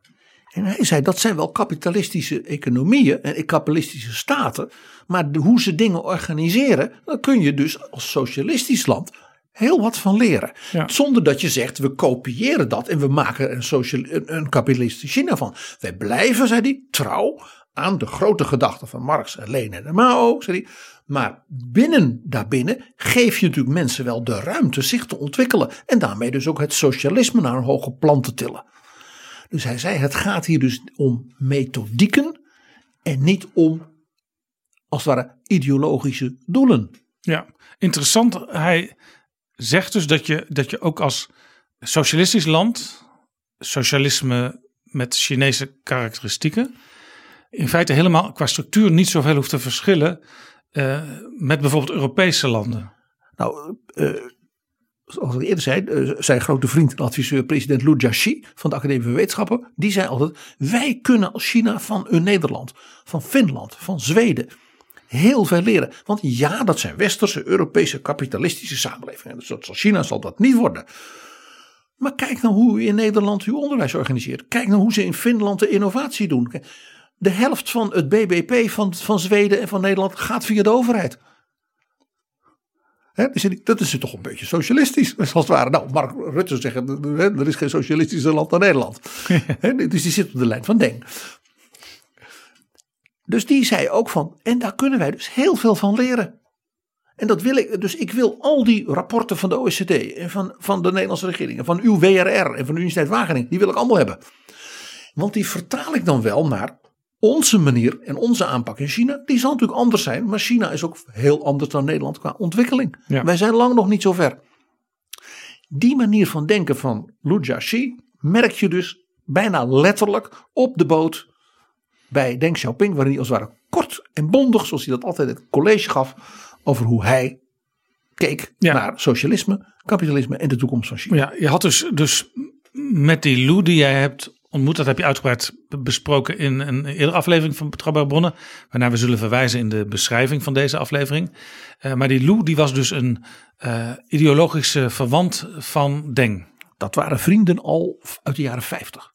En hij zei dat zijn wel kapitalistische economieën en kapitalistische staten. Maar de, hoe ze dingen organiseren, daar kun je dus als socialistisch land heel wat van leren. Ja. Zonder dat je zegt we kopiëren dat en we maken een, sociaal, een, een kapitalistisch China van. Wij blijven, zei hij, trouw aan de grote gedachten van Marx en Lenin en Mao. Zei hij. Maar binnen daarbinnen geef je natuurlijk mensen wel de ruimte zich te ontwikkelen. En daarmee dus ook het socialisme naar een hoger plan te tillen. Dus hij zei: het gaat hier dus om methodieken en niet om, als het ware, ideologische doelen. Ja, interessant. Hij zegt dus dat je, dat je ook als socialistisch land, socialisme met Chinese karakteristieken, in feite helemaal qua structuur niet zoveel hoeft te verschillen eh, met bijvoorbeeld Europese landen. Nou, eh, zoals ik eerder zei, eh, zijn grote vriend en adviseur, president Lu Jiaxi van de Academie van Wetenschappen, die zei altijd: wij kunnen als China van een Nederland, van Finland, van Zweden heel veel leren. Want ja, dat zijn westerse, Europese, kapitalistische samenlevingen. Dus zoals China zal dat niet worden. Maar kijk nou hoe u in Nederland uw onderwijs organiseert. Kijk nou hoe ze in Finland de innovatie doen. De helft van het BBP van, van Zweden en van Nederland gaat via de overheid. Dus dat is toch een beetje socialistisch, als het ware. Nou, Mark Rutte zegt, er is geen socialistischer land dan Nederland. Hè, dus die zit op de lijn van Deng. Dus die zei ook van, en daar kunnen wij dus heel veel van leren. En dat wil ik, dus ik wil al die rapporten van de OECD en van, van de Nederlandse regering en van uw WRR en van de Universiteit Wageningen, die wil ik allemaal hebben. Want die vertaal ik dan wel naar onze manier en onze aanpak in China. Die zal natuurlijk anders zijn, maar China is ook heel anders dan Nederland qua ontwikkeling. Ja. Wij zijn lang nog niet zo ver. Die manier van denken van Lu Jiaxi merk je dus bijna letterlijk op de boot bij Deng Xiaoping, waarin hij als het ware kort en bondig, zoals hij dat altijd het college gaf, over hoe hij keek Ja. naar socialisme, kapitalisme en de toekomst van China. Ja, je had dus, dus met die Lou die jij hebt ontmoet, dat heb je uitgebreid be- besproken in een eerdere aflevering van Betrouwbare Bronnen, waarnaar we zullen verwijzen in de beschrijving van deze aflevering. Eh, maar die Lou die was dus een eh, ideologische verwant van Deng. Dat waren vrienden al uit de jaren 50.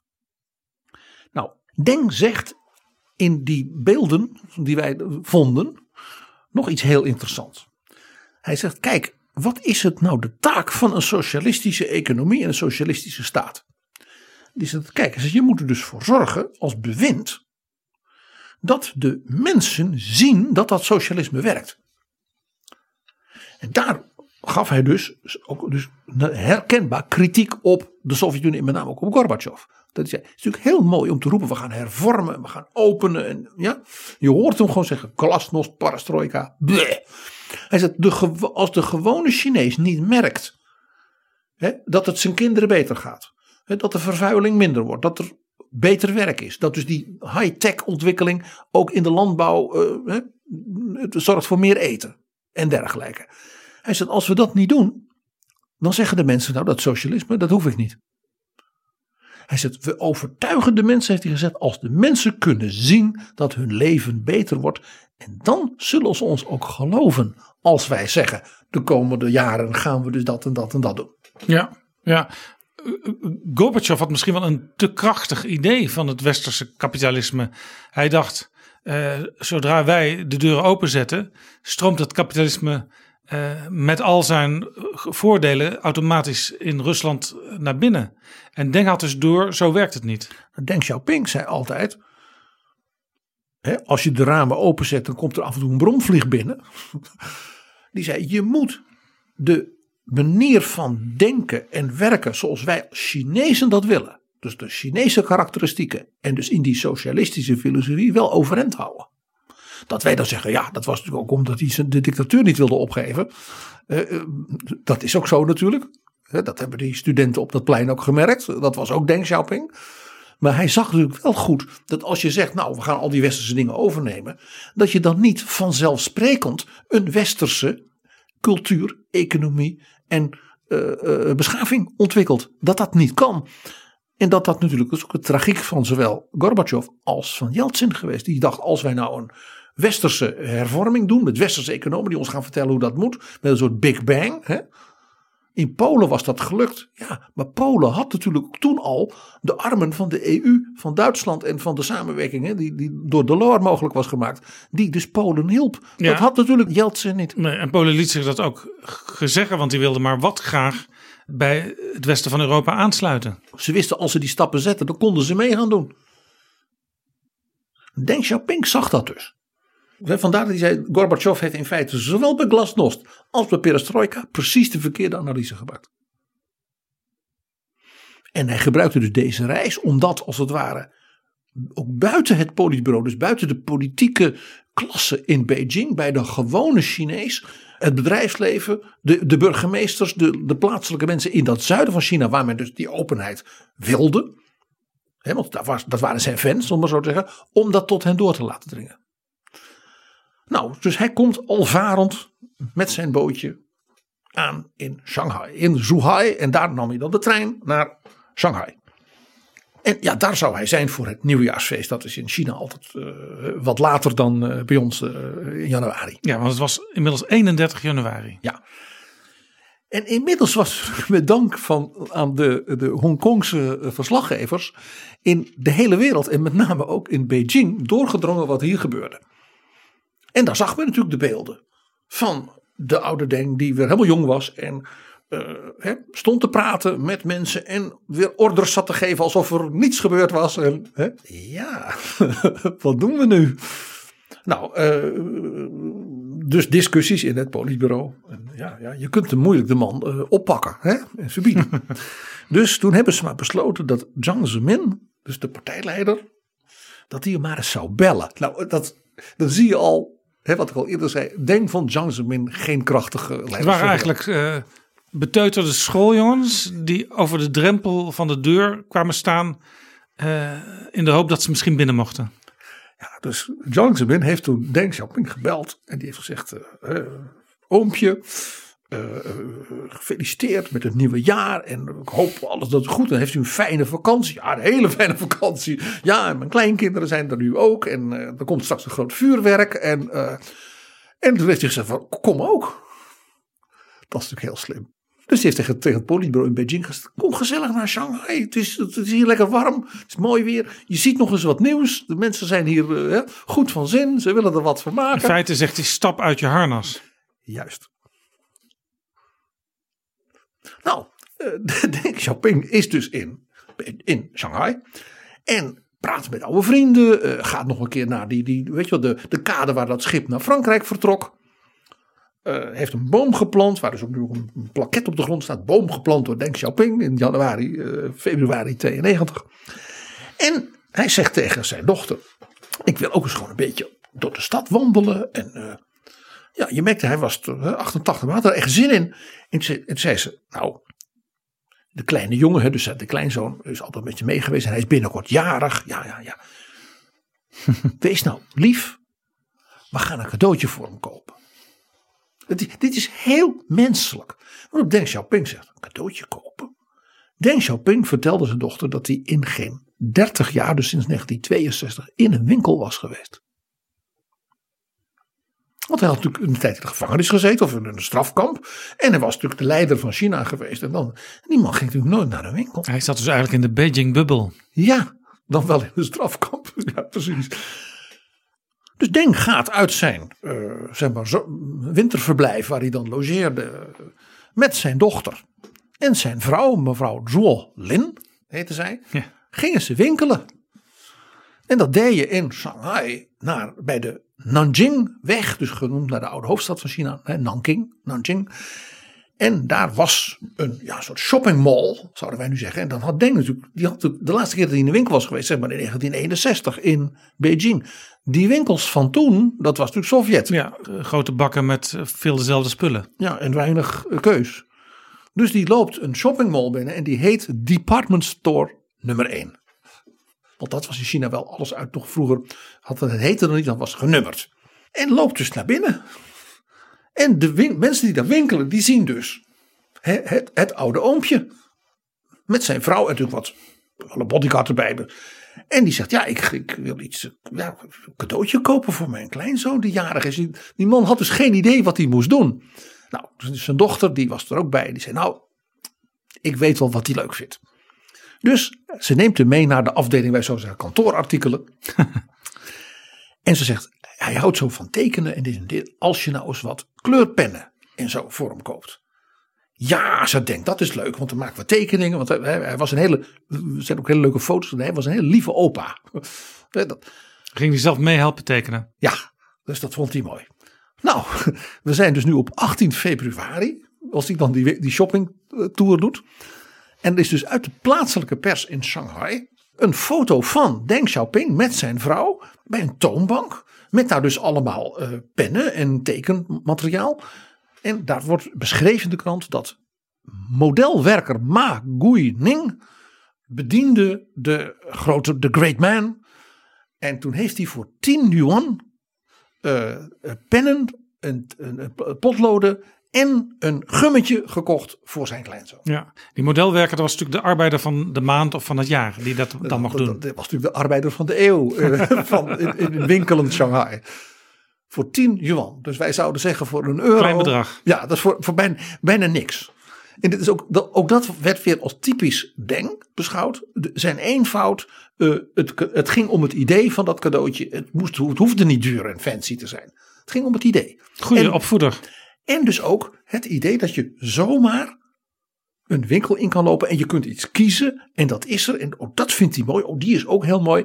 Nou, Deng zegt in die beelden die wij vonden nog iets heel interessants. Hij zegt: Kijk, wat is het nou de taak van een socialistische economie en een socialistische staat? Die zegt: Kijk, je moet er dus voor zorgen als bewind dat de mensen zien dat dat socialisme werkt. En daar gaf hij dus, ook dus herkenbaar kritiek op de Sovjet-Unie met name ook op Gorbachev. Dat zei, het is natuurlijk heel mooi om te roepen, we gaan hervormen, we gaan openen. En, ja, je hoort hem gewoon zeggen, glasnost, parastrojka. Hij zegt, als de gewone Chinees niet merkt hè, dat het zijn kinderen beter gaat. Hè, dat de vervuiling minder wordt, dat er beter werk is. Dat dus die high-tech ontwikkeling ook in de landbouw eh, hè, het zorgt voor meer eten en dergelijke. Hij zegt, als we dat niet doen, dan zeggen de mensen, nou dat socialisme, dat hoef ik niet. Hij zegt, we overtuigen de mensen, heeft hij gezegd, als de mensen kunnen zien dat hun leven beter wordt. En dan zullen ze ons ook geloven als wij zeggen, de komende jaren gaan we dus dat en dat en dat doen. Ja, ja. Gorbachev had misschien wel een te krachtig idee van het westerse kapitalisme. Hij dacht, eh, zodra wij de deuren openzetten, stroomt het kapitalisme eh, met al zijn voordelen automatisch in Rusland naar binnen. En Deng had dus door, zo werkt het niet. Deng Xiaoping zei altijd, hè, als je de ramen openzet, dan komt er af en toe een bromvlieg binnen. Die zei, je moet de manier van denken en werken zoals wij Chinezen dat willen. Dus de Chinese karakteristieken en dus in die socialistische filosofie wel overeind houden. Dat wij dan zeggen, ja, dat was natuurlijk ook omdat hij de dictatuur niet wilde opgeven. Eh, eh, dat is ook zo natuurlijk. Dat hebben die studenten op dat plein ook gemerkt. Dat was ook Deng Xiaoping. Maar hij zag natuurlijk wel goed dat als je zegt, nou, we gaan al die westerse dingen overnemen, dat je dan niet vanzelfsprekend een westerse cultuur, economie en eh, beschaving ontwikkelt. Dat dat niet kan. En dat dat natuurlijk is ook de tragiek van zowel Gorbachev als van Yeltsin geweest. Die dacht, als wij nou een westerse hervorming doen, met westerse economen die ons gaan vertellen hoe dat moet, met een soort Big Bang. Hè? In Polen was dat gelukt. Ja, maar Polen had natuurlijk toen al de armen van de EU, van Duitsland en van de samenwerking hè, die, die door Delors mogelijk was gemaakt. Die dus Polen hielp. Ja. Dat had natuurlijk Yeltsin niet. Nee, En Polen liet zich dat ook gezeggen, want die wilde maar wat graag bij het westen van Europa aansluiten. Ze wisten als ze die stappen zetten, dan konden ze mee gaan doen. Deng Xiaoping zag dat dus. Vandaar dat hij zei, Gorbachev heeft in feite zowel bij Glasnost als bij Perestroika precies de verkeerde analyse gebruikt. En hij gebruikte dus deze reis omdat als het ware ook buiten het politbureau, dus buiten de politieke klasse in Beijing, bij de gewone Chinees, het bedrijfsleven, de, de burgemeesters, de, de plaatselijke mensen in dat zuiden van China, waar men dus die openheid wilde. Want dat, was, dat waren zijn fans, om maar zo te zeggen, om dat tot hen door te laten dringen. Nou, dus hij komt al varend met zijn bootje aan in Shanghai, in Zhuhai. En daar nam hij dan de trein naar Shanghai. En ja, daar zou hij zijn voor het nieuwjaarsfeest. Dat is in China altijd eh, wat later dan eh, bij ons eh, in januari. Ja, want het was inmiddels 31 januari. Ja. En inmiddels was met dank van, aan de, de Hongkongse verslaggevers in de hele wereld en met name ook in Beijing doorgedrongen wat hier gebeurde. En daar zag men natuurlijk de beelden van de oude Deng die weer helemaal jong was en eh, stond te praten met mensen en weer orders zat te geven alsof er niets gebeurd was. En, ja, wat doen we nu? Nou, eh, dus discussies in het politbureau. En ja, ja, je kunt hem moeilijk de man eh, oppakken hè, en verbieden. dus toen hebben ze maar besloten dat Jiang Zemin, dus de partijleider, dat hij hem maar eens zou bellen. Nou, dat, dan zie je al, hè, wat ik al eerder zei, denk van Jiang Zemin geen krachtige leider. Het waren eigenlijk eh, beteuterde schooljongens die over de drempel van de deur kwamen staan eh, in de hoop dat ze misschien binnen mochten. Ja, dus Jiang Zemin heeft toen Deng Xiaoping gebeld en die heeft gezegd, eh, oompje, eh, eh, gefeliciteerd met het nieuwe jaar en ik hoop alles dat het goed is. En heeft u een fijne vakantie? Ja, een hele fijne vakantie. Ja, en mijn kleinkinderen zijn er nu ook en eh, er komt straks een groot vuurwerk. En, en toen heeft hij gezegd van, kom ook. Dat is natuurlijk heel slim. Dus die heeft tegen, tegen het politbureau in Beijing gezegd: Kom gezellig naar Shanghai. Het is, het is hier lekker warm. Het is mooi weer. Je ziet nog eens wat nieuws. De mensen zijn hier goed van zin. Ze willen er wat van In maken. feite zegt hij stap uit je harnas. Juist. Nou, eh, Deng Xiaoping is dus in, in Shanghai. En praat met oude vrienden. eh, gaat nog een keer naar die, die weet je wel, de, de kade waar dat schip naar Frankrijk vertrok. eh, heeft een boom geplant, waar dus ook nu een, een plaket op de grond staat. Boom geplant door Deng Xiaoping in januari, februari 92. En hij zegt tegen zijn dochter: Ik wil ook eens gewoon een beetje door de stad wandelen. En ja, je merkte, hij was eh, 88, maar had er echt zin in. En toen zei ze: Nou, de kleine jongen, dus de kleinzoon, is altijd een beetje mee geweest. En hij is binnenkort jarig. Ja, ja, ja. Wees nou lief. We gaan een cadeautje voor hem kopen. Het dit is heel menselijk. Waarop Deng Xiaoping zegt, een cadeautje kopen. Deng Xiaoping vertelde zijn dochter dat hij in geen 30 jaar, dus sinds 1962, in een winkel was geweest. Want hij had natuurlijk een tijd in de gevangenis gezeten of in een strafkamp. En hij was natuurlijk de leider van China geweest. En dan, die man ging natuurlijk nooit naar een winkel. Hij zat dus eigenlijk in de Beijing-bubbel. Ja, dan wel in een strafkamp. Ja, precies. Dus Deng gaat uit zijn eh, zeg maar, zo- winterverblijf, waar hij dan logeerde, eh, met zijn dochter en zijn vrouw, mevrouw Zhuo Lin, heette zij, Ja. gingen ze winkelen. En dat deed je in Shanghai naar, bij de Nanjingweg, dus genoemd naar de oude hoofdstad van China, hè, Nanking, Nanjing. En daar was een ja, soort shoppingmall, zouden wij nu zeggen. En dan had Deng natuurlijk, die had de laatste keer dat hij in de winkel was geweest, zeg maar in 1961 in Beijing. Die winkels van toen, dat was natuurlijk Sovjet. Ja, grote bakken met veel dezelfde spullen. Ja, en weinig eh, keus. Dus die loopt een shoppingmall binnen en die heet Department Store nummer 1. Want dat was in China wel alles uit. Nog vroeger had het, het heette nog niet, dat was genummerd. En loopt dus naar binnen. En de mensen die daar winkelen, die zien dus hè, het, het oude oompje. Met zijn vrouw en natuurlijk wat alle bodyguard erbij. En die zegt, ja, ik, ik wil iets, een cadeautje kopen voor mijn kleinzoon die jarig is. Die, die man had dus geen idee wat hij moest doen. Nou, dus zijn dochter, die was er ook bij. Die zei, nou, ik weet wel wat hij leuk vindt. Dus ze neemt hem mee naar de afdeling, wij zo zeggen, kantoorartikelen. en ze zegt, hij houdt zo van tekenen en dit en dit. Als je nou eens wat kleurpennen en zo voor hem koopt. Ja, ze denkt, dat is leuk, want dan maken we tekeningen. Want hij, hij was een hele, er zijn ook hele leuke foto's van. Hij was een hele lieve opa. Dat, Ging hij zelf mee helpen tekenen? ja, dus dat vond hij mooi. Nou, we zijn dus nu op 18 februari, als hij dan die, die shoppingtour doet. En er is dus uit de plaatselijke pers in Shanghai een foto van Deng Xiaoping met zijn vrouw bij een toonbank. Met daar dus allemaal eh, pennen en tekenmateriaal. En daar wordt beschreven in de krant dat modelwerker Ma Guining bediende de grote, de great man. En toen heeft hij voor 10 yuan eh, eh, pennen, een, een potloden en een gummetje gekocht voor zijn kleinzoon. Ja. Die modelwerker, dat was natuurlijk de arbeider van de maand of van het jaar die dat dan mocht Dat- doen. Dat was natuurlijk de arbeider van de eeuw eh, van, in, in winkelend Shanghai. Voor 10 yuan. Dus wij zouden zeggen voor een euro. Klein bedrag. Ja, dat is voor, voor bijna, bijna niks. En dit is ook, dat, ook dat werd weer als typisch Deng beschouwd. Zijn eenvoud. eh, het, het ging om het idee van dat cadeautje. Het, moest, het hoefde niet duur en fancy te zijn. Het ging om het idee. Goede opvoeder. En dus ook het idee dat je zomaar een winkel in kan lopen en je kunt iets kiezen. En dat is er. En dat vindt hij mooi. Ook die is ook heel mooi.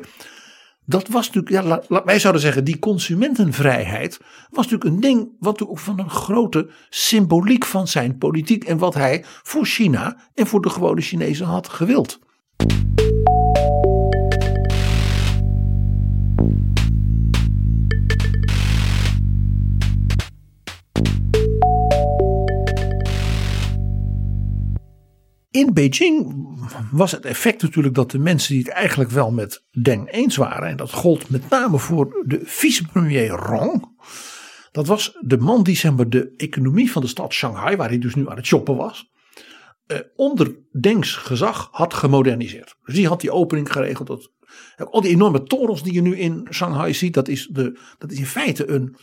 Dat was natuurlijk, ja, la- la- wij zouden zeggen, die consumentenvrijheid was natuurlijk een ding wat ook van een grote symboliek van zijn politiek en wat hij voor China en voor de gewone Chinezen had gewild. In Beijing was het effect natuurlijk dat de mensen die het eigenlijk wel met Deng eens waren, en dat gold met name voor de vicepremier Rong. Dat was de man die zeg maar, de economie van de stad Shanghai, waar hij dus nu aan het shoppen was, eh, onder Dengs gezag had gemoderniseerd. Dus die had die opening geregeld. Dat, al die enorme torens die je nu in Shanghai ziet, dat is, de, dat is in feite een,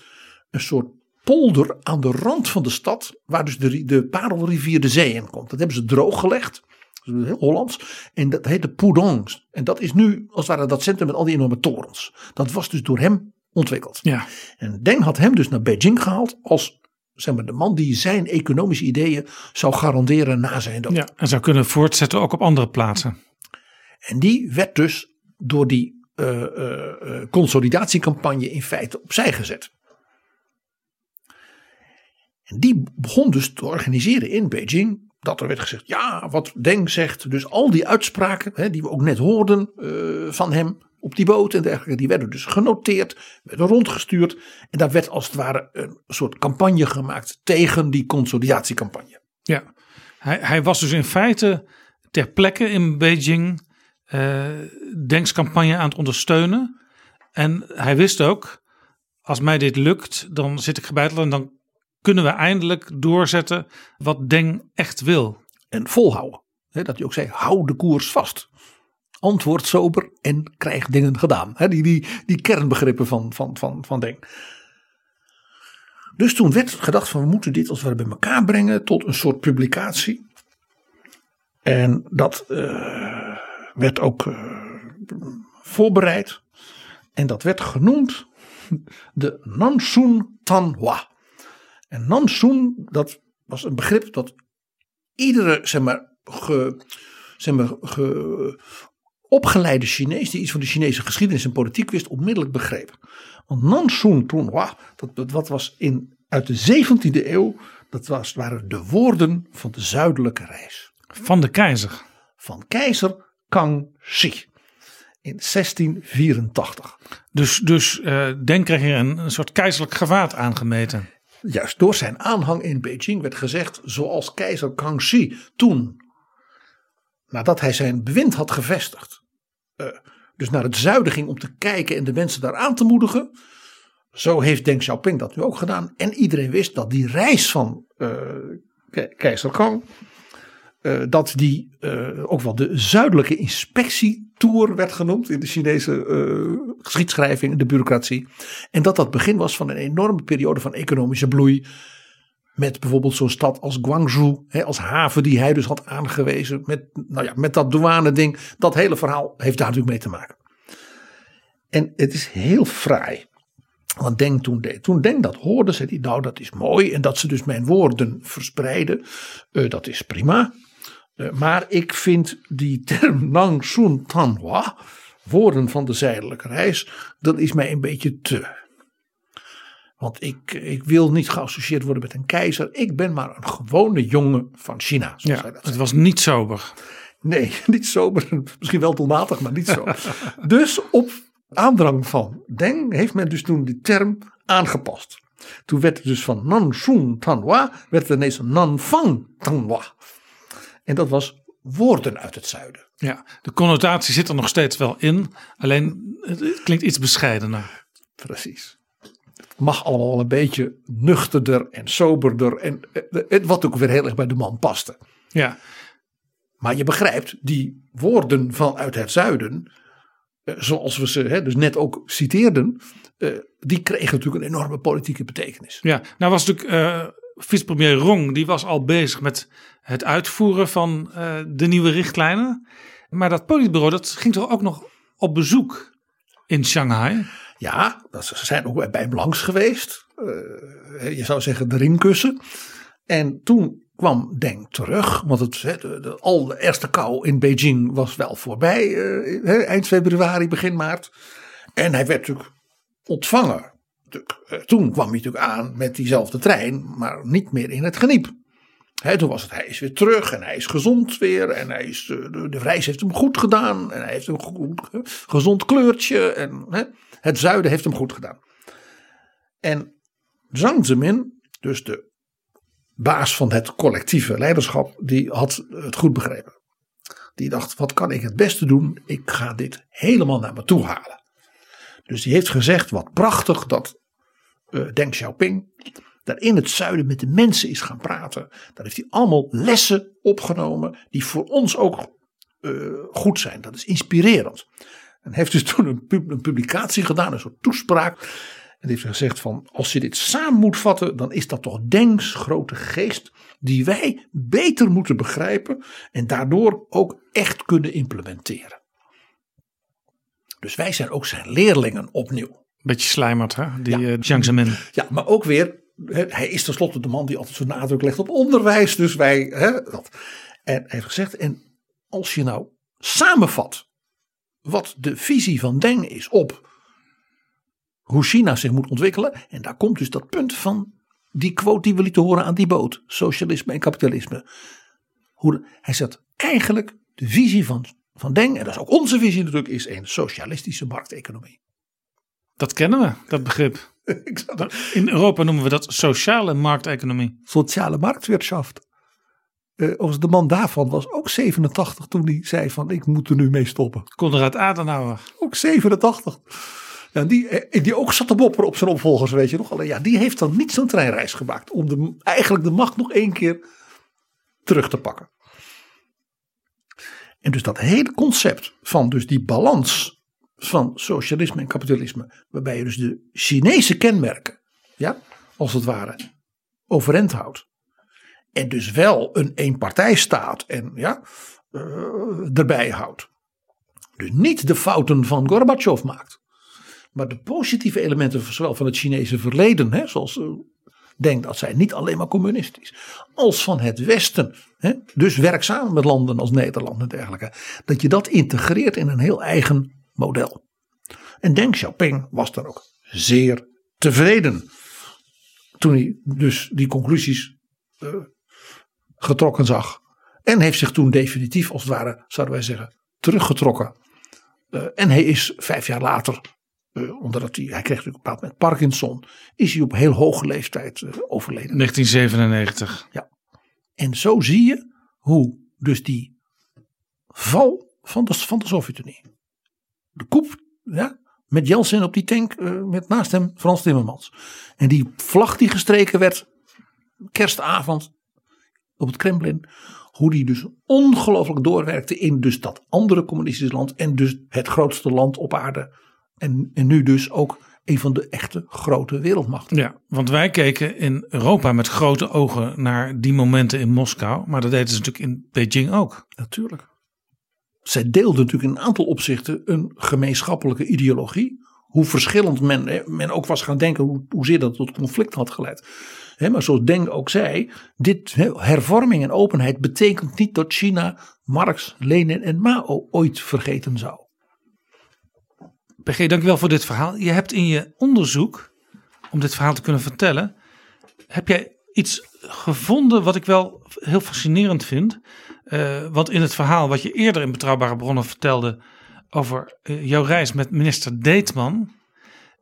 een soort polder aan de rand van de stad, waar dus de, de parelrivier de zee in komt. Dat hebben ze drooggelegd. Heel Hollands. En dat heet de Pudong. En dat is nu als het ware dat centrum met al die enorme torens. Dat was dus door hem ontwikkeld. Ja. En Deng had hem dus naar Beijing gehaald als zeg maar, de man die zijn economische ideeën zou garanderen na zijn dood. ja. En zou kunnen voortzetten ook op andere plaatsen. En die werd dus door die eh, eh, eh, consolidatiecampagne in feite opzij gezet. En die begon dus te organiseren in Beijing. Dat er werd gezegd, ja, wat Deng zegt. Dus al die uitspraken hè, die we ook net hoorden eh, van hem op die boot en dergelijke. Die werden dus genoteerd, werden rondgestuurd. En daar werd als het ware een soort campagne gemaakt tegen die consolidatiecampagne. Ja, hij, hij was dus in feite ter plekke in Beijing Denks campagne aan het ondersteunen. En hij wist ook, als mij dit lukt, dan zit ik gebeiteld en dan kunnen we eindelijk doorzetten wat Deng echt wil. En volhouden. Dat hij ook zei, hou de koers vast. Antwoord sober en krijg dingen gedaan. Die, die, die kernbegrippen van, van, van, van Deng. Dus toen werd gedacht van we moeten dit als ware bij elkaar brengen tot een soort publicatie. En dat eh, werd ook eh, voorbereid. En dat werd genoemd de Nansun Tanhua. En Nansun, dat was een begrip dat iedere, zeg maar, ge, zeg maar ge, opgeleide Chinees die iets van de Chinese geschiedenis en politiek wist, onmiddellijk begreep. Want Nansun Tanhua, dat, dat, dat was in, uit de 17e eeuw, dat was, waren de woorden van de zuidelijke reis. Van de keizer. Van keizer Kangxi. In 1684. Dus, dus eh Deng kreeg hier een, een soort keizerlijk gewaad aangemeten. Juist door zijn aanhang in Beijing werd gezegd, zoals keizer Kangxi toen, nadat hij zijn bewind had gevestigd, eh, dus naar het zuiden ging om te kijken en de mensen daar aan te moedigen. Zo heeft Deng Xiaoping dat nu ook gedaan. En iedereen wist dat die reis van eh, ke- keizer Kang, eh, dat die eh, ook wel de zuidelijke inspectietour werd genoemd in de Chinese eh, geschiedschrijving, de bureaucratie. En dat dat begin was van een enorme periode van economische bloei. Met bijvoorbeeld zo'n stad als Guangzhou, hè, als haven die hij dus had aangewezen. Met, nou ja, met dat douane ding. Dat hele verhaal heeft daar natuurlijk mee te maken. En het is heel fraai. Want Deng toen deed. Toen Deng dat hoorde, zei hij, nou dat is mooi. En dat ze dus mijn woorden verspreiden, dat is prima. Eh, maar ik vind die term Nang Sun Tanhua, woorden van de zijdelijke reis, dat is mij een beetje te. Want ik, ik wil niet geassocieerd worden met een keizer. Ik ben maar een gewone jongen van China. Zoals Ja, hij dat het was niet sober. Nee, niet sober. Misschien wel doelmatig, maar niet zo. dus op aandrang van Deng heeft men dus toen die term aangepast. Toen werd het dus van Nansun Tanhua, werd het ineens Nanfang Tanhua. En dat was woorden uit het zuiden. Ja, de connotatie zit er nog steeds wel in. Alleen het klinkt iets bescheidener. Precies. Het mag allemaal wel een beetje nuchterder en soberder. En eh, het, wat ook weer heel erg bij de man paste. Ja, Maar je begrijpt, die woorden vanuit het zuiden, eh, zoals we ze hè, dus net ook citeerden, eh, die kregen natuurlijk een enorme politieke betekenis. ja. nou was natuurlijk eh, vicepremier Rong, die was al bezig met het uitvoeren van eh, de nieuwe richtlijnen. Maar dat politbureau, dat ging toch ook nog op bezoek in Shanghai? Ja, ze zijn ook bij hem langs geweest. Eh, je zou zeggen de ringkussen. En toen kwam Deng terug, want het, de, al de eerste kou in Beijing was wel voorbij, eh, eind februari, begin maart. En hij werd natuurlijk ontvangen. Eh, Toen kwam hij natuurlijk aan met diezelfde trein, maar niet meer in het geniep. Hè, toen was het, hij is weer terug en hij is gezond weer. En hij is, eh, de, de reis heeft hem goed gedaan. En hij heeft een gezond kleurtje. En het zuiden heeft hem goed gedaan. En Zhang Zemin, dus de baas van het collectieve leiderschap, die had het goed begrepen. Die dacht, wat kan ik het beste doen? Ik ga dit helemaal naar me toe halen. Dus die heeft gezegd, wat prachtig dat eh, Deng Xiaoping daar in het zuiden met de mensen is gaan praten. Daar heeft hij allemaal lessen opgenomen die voor ons ook eh, goed zijn. Dat is inspirerend. En heeft dus toen een, een publicatie gedaan, een soort toespraak. En heeft gezegd van, als je dit samen moet vatten, dan is dat toch Dengs grote geest die wij beter moeten begrijpen en daardoor ook echt kunnen implementeren. Dus wij zijn ook zijn leerlingen opnieuw. Beetje slijmerd, hè? Die Ja. eh, Jiang Zemin. Ja, maar ook weer, hij is tenslotte de man die altijd zo'n nadruk legt op onderwijs. Dus wij, hè, dat. En hij heeft gezegd, en als je nou samenvat wat de visie van Deng is op hoe China zich moet ontwikkelen. En daar komt dus dat punt van die quote die we lieten horen aan die boot, socialisme en kapitalisme. Hoe hij zegt eigenlijk de visie van, van Deng, en dat is ook onze visie natuurlijk, is een socialistische markteconomie. Dat kennen we, dat begrip. In Europa noemen we dat sociale markteconomie. sociale marktwirtschaft. Eh overigens, de man daarvan was ook 87 toen hij zei van ik moet er nu mee stoppen. Konrad Adenauer. Ook 87. Ja, die, eh, die ook zat te mopperen op zijn opvolgers, weet je nog. Alleen ja, die heeft dan niet zo'n treinreis gemaakt. Om de, eigenlijk de macht nog één keer terug te pakken. En dus dat hele concept van dus die balans van socialisme en kapitalisme. Waarbij je dus de Chinese kenmerken, ja, als het ware, overeind houdt. En dus wel een eenpartijstaat en ja, eh, erbij houdt. Dus niet de fouten van Gorbachev maakt. Maar de positieve elementen zowel van het Chinese verleden, hè, zoals eh, denk dat zijn niet alleen maar communistisch, als van het Westen, hè, dus werkzaam met landen als Nederland en dergelijke, dat je dat integreert in een heel eigen model. En Deng Xiaoping was dan ook zeer tevreden toen hij dus die conclusies eh, getrokken zag. En heeft zich toen definitief, als het ware, zouden wij zeggen, teruggetrokken. Eh, en hij is vijf jaar later, eh, omdat hij, hij kreeg natuurlijk een bepaald moment Parkinson, is hij op heel hoge leeftijd eh, overleden. 1997. En zo zie je hoe dus die val van de, van de Sovjet-Unie. De koep, ja, met Jeltsin op die tank, eh, met naast hem Frans Timmermans. En die vlag die gestreken werd, kerstavond, op het Kremlin. Hoe die dus ongelooflijk doorwerkte in dus dat andere communistische land. En dus het grootste land op aarde. En, en nu dus ook een van de echte grote wereldmachten. Ja, want wij keken in Europa met grote ogen naar die momenten in Moskou. Maar dat deden ze natuurlijk in Beijing ook. Natuurlijk. Zij deelden natuurlijk in een aantal opzichten een gemeenschappelijke ideologie. Hoe verschillend men, men ook was gaan denken, hoe, hoezeer dat tot conflict had geleid. Maar zoals Deng ook zei, dit hervorming en openheid betekent niet dat China Marx, Lenin en Mao ooit vergeten zou. PG, dankjewel voor dit verhaal. Je hebt in je onderzoek, om dit verhaal te kunnen vertellen, heb jij iets gevonden wat ik wel heel fascinerend vind. Eh, want in het verhaal wat je eerder in Betrouwbare Bronnen vertelde over eh, jouw reis met minister Deetman.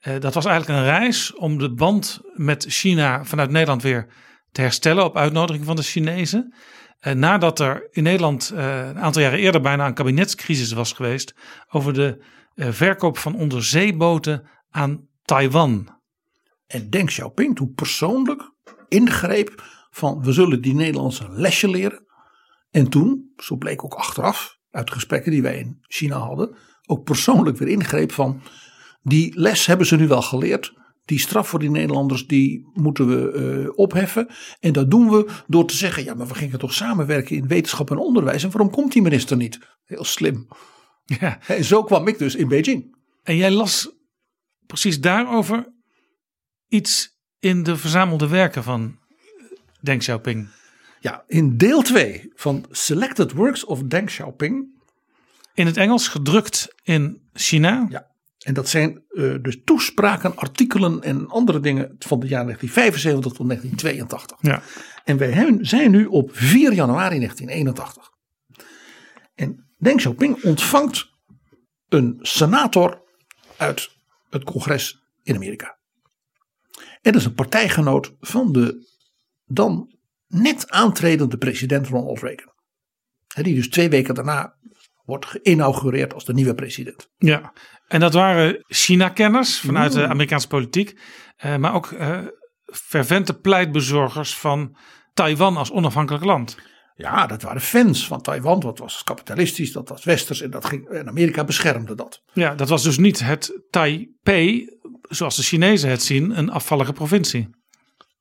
eh, dat was eigenlijk een reis om de band met China vanuit Nederland weer te herstellen op uitnodiging van de Chinezen. Nadat er in Nederland een aantal jaren eerder bijna een kabinetscrisis was geweest over de verkoop van onderzeeboten aan Taiwan. En Deng Xiaoping toen persoonlijk ingreep van we zullen die Nederlandse een lesje leren. En toen, zo bleek ook achteraf uit gesprekken die wij in China hadden, ook persoonlijk weer ingreep van die les hebben ze nu wel geleerd. Die straf voor die Nederlanders die moeten we eh, opheffen. En dat doen we door te zeggen ja maar we gingen toch samenwerken in wetenschap en onderwijs. En waarom komt die minister niet? Heel slim. Ja. En zo kwam ik dus in Beijing. En jij las precies daarover iets in de verzamelde werken van Deng Xiaoping. Ja, in deel 2 van Selected Works of Deng Xiaoping In het Engels gedrukt in China. Ja. En dat zijn eh, dus toespraken, artikelen en andere dingen van de jaren 1975 tot 1982. Ja. En wij zijn nu op 4 januari 1981. En Deng Xiaoping ontvangt een senator uit het congres in Amerika. En dat is een partijgenoot van de dan net aantredende president Ronald Reagan. Die dus twee weken daarna wordt geïnaugureerd als de nieuwe president. Ja, en dat waren China-kenners vanuit de Amerikaanse politiek, eh, maar ook eh, fervente pleitbezorgers van Taiwan als onafhankelijk land. Ja, dat waren fans van Taiwan. Dat was kapitalistisch, dat was westers en, dat ging, en Amerika beschermde dat. Ja, dat was dus niet het Taipei, zoals de Chinezen het zien, een afvallige provincie.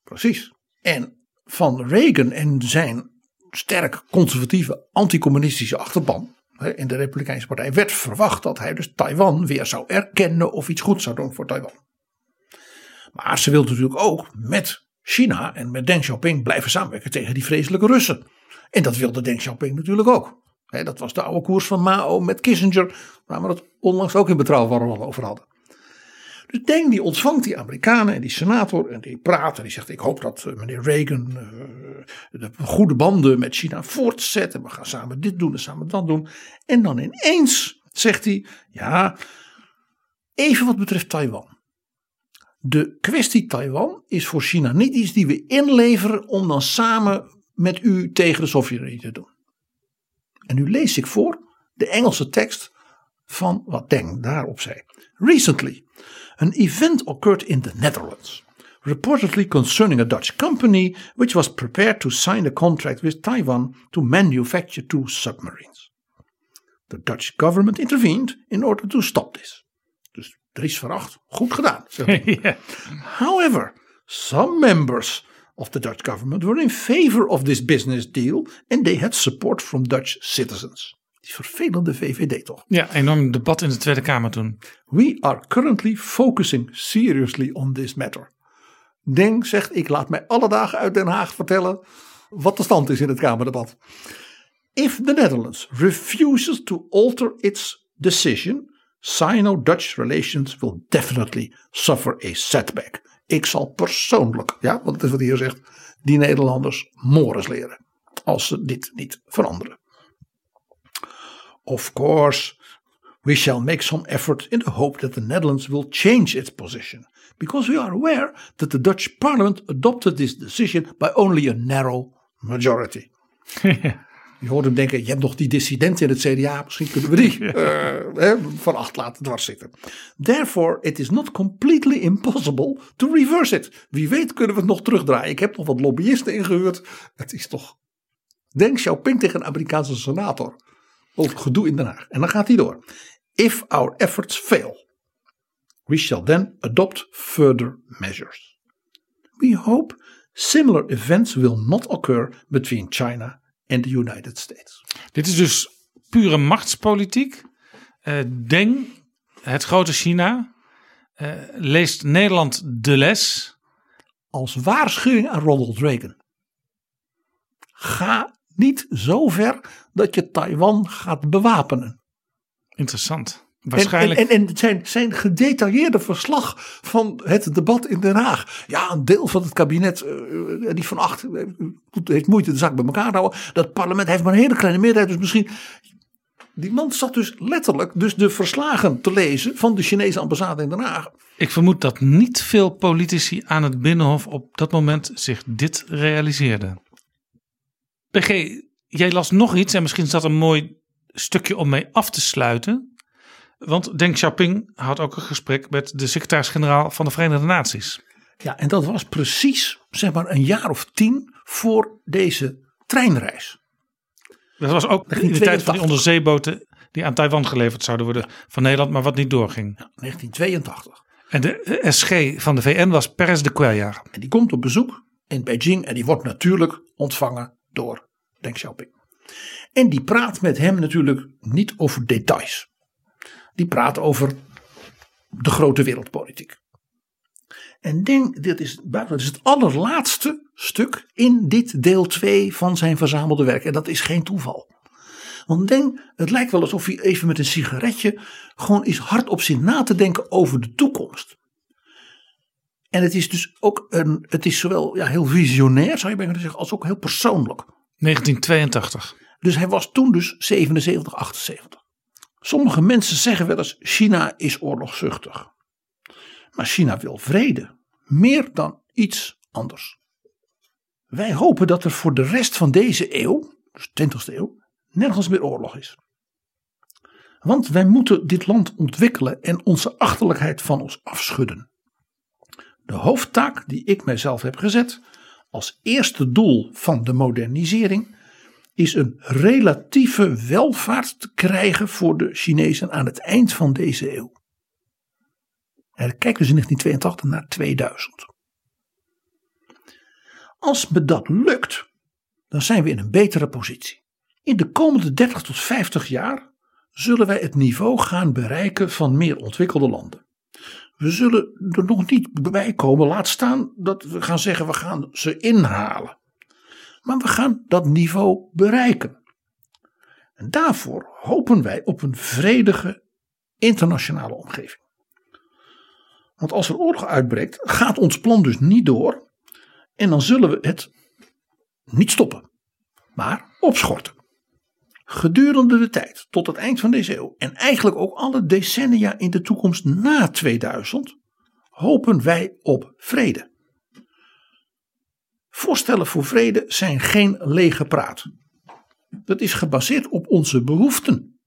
Precies. En van Reagan en zijn sterk conservatieve anticommunistische achterban in de Republikeinse Partij werd verwacht dat hij dus Taiwan weer zou erkennen of iets goeds zou doen voor Taiwan. Maar ze wilden natuurlijk ook met China en met Deng Xiaoping blijven samenwerken tegen die vreselijke Russen. En dat wilde Deng Xiaoping natuurlijk ook. Dat was de oude koers van Mao met Kissinger, waar we het onlangs ook in betrouwbare rollen over hadden. Dus Dus Deng die ontvangt die Amerikanen en die senator en die praat en die zegt ik hoop dat eh, meneer Reagan eh, de goede banden met China voortzet en we gaan samen dit doen en samen dat doen. En dan ineens zegt hij ja even wat betreft Taiwan. De kwestie Taiwan is voor China niet iets die we inleveren om dan samen met u tegen de Sovjet-Unie te doen. En nu lees ik voor de Engelse tekst van wat Deng daarop zei. Recently, an event occurred in the Netherlands, reportedly concerning a Dutch company which was prepared to sign a contract with Taiwan to manufacture two submarines. The Dutch government intervened in order to stop this. Dus Dries Veracht, goed gedaan. However, some members of the Dutch government were in favor of this business deal and they had support from Dutch citizens. Die vervelende VVD toch? ja, enorm debat in de Tweede Kamer toen. We are currently focusing seriously on this matter. Deng zegt: Ik laat mij alle dagen uit Den Haag vertellen wat de stand is in het Kamerdebat. If the Netherlands refuses to alter its decision, Sino-Dutch relations will definitely suffer a setback. Ik zal persoonlijk, ja, want dat is wat hij hier zegt, die Nederlanders mores leren. Als ze dit niet veranderen. Of course, we shall make some effort in the hope that the Netherlands will change its position. Because we are aware that the Dutch parliament adopted this decision by only a narrow majority. Je hoort hem denken, je hebt nog die dissidenten in het CDA, misschien kunnen we die hè, van acht laten dwars zitten. Therefore, it is not completely impossible to reverse it. Wie weet kunnen we het nog terugdraaien. Ik heb nog wat lobbyisten ingehuurd. Het is toch, denk Xiaoping tegen een Amerikaanse senator. Over gedoe in Den Haag. En dan gaat hij door. If our efforts fail, we shall then adopt further measures. We hope similar events will not occur between China and the United States. Dit is dus pure machtspolitiek. Eh Deng, het grote China, eh, leest Nederland de les. Als waarschuwing aan Ronald Reagan. Ga niet zo ver dat je Taiwan gaat bewapenen. Interessant. En, Waarschijnlijk. en, en, en zijn, zijn gedetailleerde verslag van het debat in Den Haag. Ja, een deel van het kabinet, eh, die van acht, eh, heeft moeite de zaak bij elkaar te houden. Dat parlement heeft maar een hele kleine meerderheid. Dus misschien. Die man zat dus letterlijk dus de verslagen te lezen van de Chinese ambassade in Den Haag. Ik vermoed dat niet veel politici aan het Binnenhof op dat moment zich dit realiseerden. PG, jij las nog iets en misschien is dat een mooi stukje om mee af te sluiten. Want Deng Xiaoping had ook een gesprek met de secretaris-generaal van de Verenigde Naties. Ja, en dat was precies zeg maar een jaar of tien voor deze treinreis. Dat was ook in de tijd van die onderzeeboten die aan Taiwan geleverd zouden worden van Nederland, maar wat niet doorging. 1982. En de SG van de VN was Perez de Cuellar. En die komt op bezoek in Beijing en die wordt natuurlijk ontvangen door Deng Xiaoping. En die praat met hem natuurlijk niet over details. Die praat over de grote wereldpolitiek. En Deng, dit is, dat is het allerlaatste stuk in dit deel 2 van zijn verzamelde werk. En dat is geen toeval. Want Deng, het lijkt wel alsof hij even met een sigaretje gewoon is hardop zit na te denken over de toekomst. En het is dus ook een, het is zowel ja, heel visionair, zou je bijna zeggen, als ook heel persoonlijk. 1982. Dus hij was toen dus 77, 78. Sommige mensen zeggen wel eens: China is oorlogszuchtig. Maar China wil vrede. Meer dan iets anders. Wij hopen dat er voor de rest van deze eeuw, dus 20e eeuw, nergens meer oorlog is. Want wij moeten dit land ontwikkelen en onze achterlijkheid van ons afschudden. De hoofdtaak die ik mijzelf heb gezet als eerste doel van de modernisering is een relatieve welvaart te krijgen voor de Chinezen aan het eind van deze eeuw. En kijk dus in 1982 naar 2000. Als me dat lukt, dan zijn we in een betere positie. In de komende 30 tot 50 jaar zullen wij het niveau gaan bereiken van meer ontwikkelde landen. We zullen er nog niet bij komen, laat staan dat we gaan zeggen we gaan ze inhalen. Maar we gaan dat niveau bereiken. En daarvoor hopen wij op een vredige internationale omgeving. Want als er oorlog uitbreekt, gaat ons plan dus niet door. En dan zullen we het niet stoppen, maar opschorten. Gedurende de tijd tot het eind van deze eeuw en eigenlijk ook alle decennia in de toekomst na 2000 hopen wij op vrede. Voorstellen voor vrede zijn geen lege praat. Dat is gebaseerd op onze behoeften.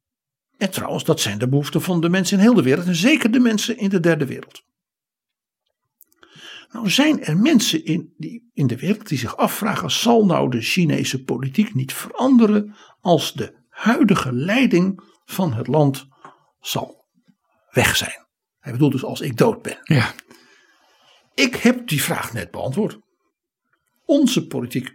En trouwens, dat zijn de behoeften van de mensen in heel de wereld en zeker de mensen in de derde wereld. Nou zijn er mensen in, die, in de wereld die zich afvragen: zal nou de Chinese politiek niet veranderen als de huidige leiding van het land zal weg zijn? Hij bedoelt dus als ik dood ben. Ja. Ik heb die vraag net beantwoord. Onze politiek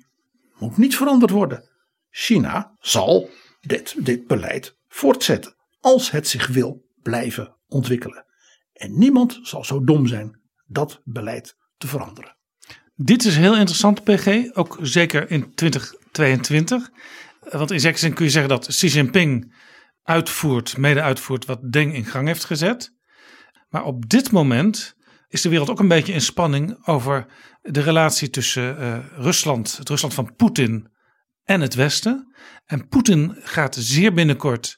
moet niet veranderd worden. China zal dit, dit beleid voortzetten als het zich wil blijven ontwikkelen. En niemand zal zo dom zijn dat beleid te veranderen. Dit is heel interessant, PG. Ook zeker in 2022. Want in zekere zin kun je zeggen dat Xi Jinping uitvoert, mede uitvoert wat Deng in gang heeft gezet. Maar op dit moment is de wereld ook een beetje in spanning over de relatie tussen uh, Rusland, het Rusland van Poetin en het Westen. En Poetin gaat zeer binnenkort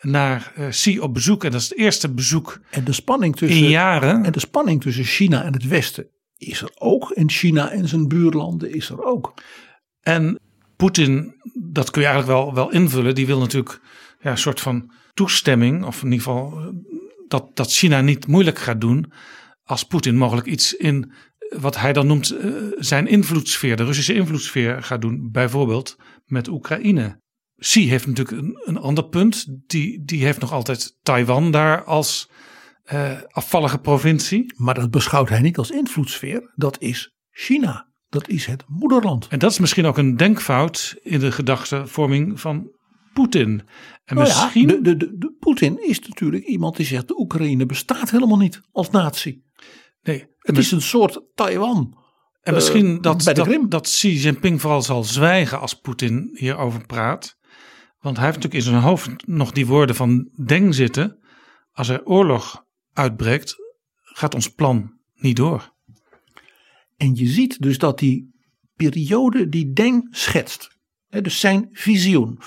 naar uh, Xi op bezoek. En dat is het eerste bezoek En de spanning tussen, in jaren. en de spanning tussen China en het Westen is er ook. En China en zijn buurlanden is er ook. En Poetin, dat kun je eigenlijk wel, wel invullen. Die wil natuurlijk ja, een soort van toestemming. Of in ieder geval eh, dat, dat China niet moeilijk gaat doen. Als Poetin mogelijk iets in wat hij dan noemt uh, zijn invloedssfeer, de Russische invloedssfeer gaat doen. Bijvoorbeeld met Oekraïne. Xi heeft natuurlijk een, een ander punt. Die, die heeft nog altijd Taiwan daar als uh, afvallige provincie. Maar dat beschouwt hij niet als invloedssfeer. Dat is China. Dat is het moederland. En dat is misschien ook een denkfout in de gedachtevorming van Poetin. En Nou misschien. ja, de, de, de, Poetin is natuurlijk iemand die zegt de Oekraïne bestaat helemaal niet als natie. nee, Het is een soort Taiwan. En misschien eh, dat, bij de dat, dat Xi Jinping vooral zal zwijgen als Poetin hierover praat. Want hij heeft natuurlijk in zijn hoofd nog die woorden van Deng zitten. Als er oorlog uitbreekt, gaat ons plan niet door. En je ziet dus dat die periode die Deng schetst. Hè, dus zijn visioen.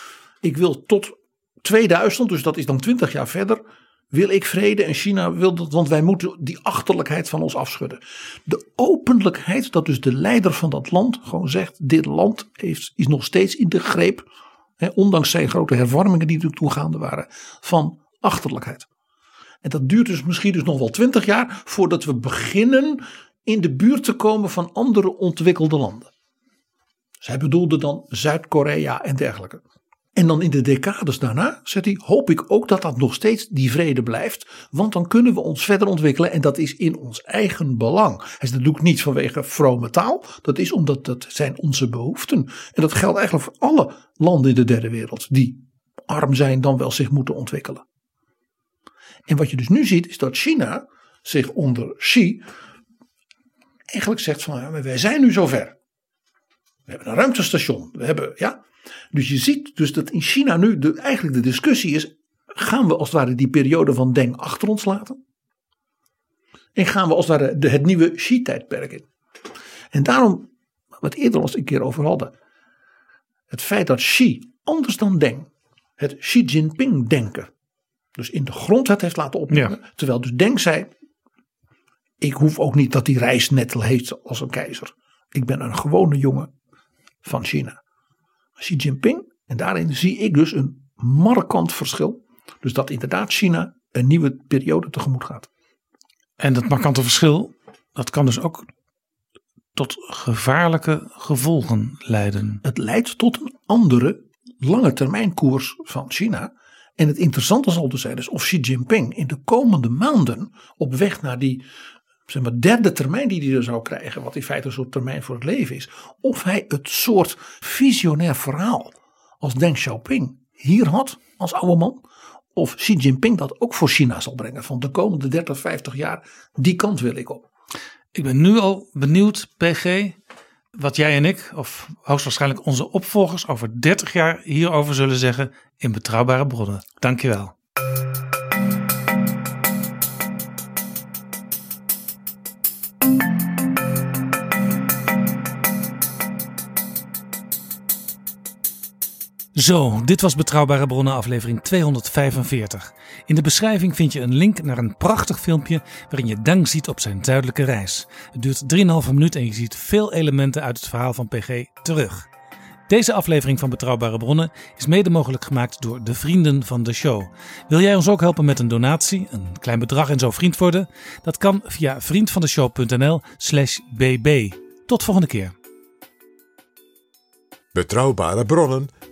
Ik wil tot 2000, dus dat is dan 20 jaar verder. Wil ik vrede en China wil dat, want wij moeten die achterlijkheid van ons afschudden. De openlijkheid dat dus de leider van dat land gewoon zegt: dit land heeft, is nog steeds in de greep, hè, ondanks zijn grote hervormingen die er toen gaande waren, van achterlijkheid. En dat duurt dus misschien dus nog wel twintig jaar voordat we beginnen in de buurt te komen van andere ontwikkelde landen. Zij bedoelde dan Zuid-Korea en dergelijke. En dan in de decades daarna, zegt hij, hoop ik ook dat dat nog steeds die vrede blijft. Want dan kunnen we ons verder ontwikkelen en dat is in ons eigen belang. Hij dat doe ik niet vanwege vrome taal. Dat is omdat dat zijn onze behoeften. En dat geldt eigenlijk voor alle landen in de derde wereld die arm zijn dan wel zich moeten ontwikkelen. En wat je dus nu ziet is dat China zich onder Xi eigenlijk zegt van ja, wij zijn nu zover. We hebben een ruimtestation. We hebben, ja. Dus je ziet dus dat in China nu de, eigenlijk de discussie is: gaan we als het ware die periode van Deng achter ons laten? En gaan we als het ware de, het nieuwe Xi-tijdperk in? En daarom, het eerder al eens een keer over hadden, het feit dat Xi anders dan Deng het Xi Jinping denken, dus in de grondwet heeft laten opnemen, terwijl dus Deng zei: ik hoef ook niet dat die reis net heet als een keizer. Ik ben een gewone jongen van China. Xi Jinping, en daarin zie ik dus een markant verschil. Dus dat inderdaad China een nieuwe periode tegemoet gaat. En dat markante verschil, dat kan dus ook tot gevaarlijke gevolgen leiden. Het leidt tot een andere lange termijn koers van China. En het interessante zal dus zijn is of Xi Jinping in de komende maanden op weg naar die zeg maar, derde termijn die hij er zou krijgen, wat in feite een soort termijn voor het leven is, of hij het soort visionair verhaal als Deng Xiaoping hier had als oude man, of Xi Jinping dat ook voor China zal brengen van de komende 30, 50 jaar, die kant wil ik op. Ik ben nu al benieuwd, PG, wat jij en ik, of hoogstwaarschijnlijk onze opvolgers, over 30 jaar hierover zullen zeggen in betrouwbare bronnen. Dankjewel. Zo, dit was Betrouwbare Bronnen aflevering 245. In de beschrijving vind je een link naar een prachtig filmpje waarin je Dang ziet op zijn duidelijke reis. Het duurt 3,5 minuten en je ziet veel elementen uit het verhaal van PG terug. Deze aflevering van Betrouwbare Bronnen is mede mogelijk gemaakt door de vrienden van de show. Wil jij ons ook helpen met een donatie, een klein bedrag en zo vriend worden? Dat kan via vriendvandeshow.nl/slash bb. Tot volgende keer. Betrouwbare bronnen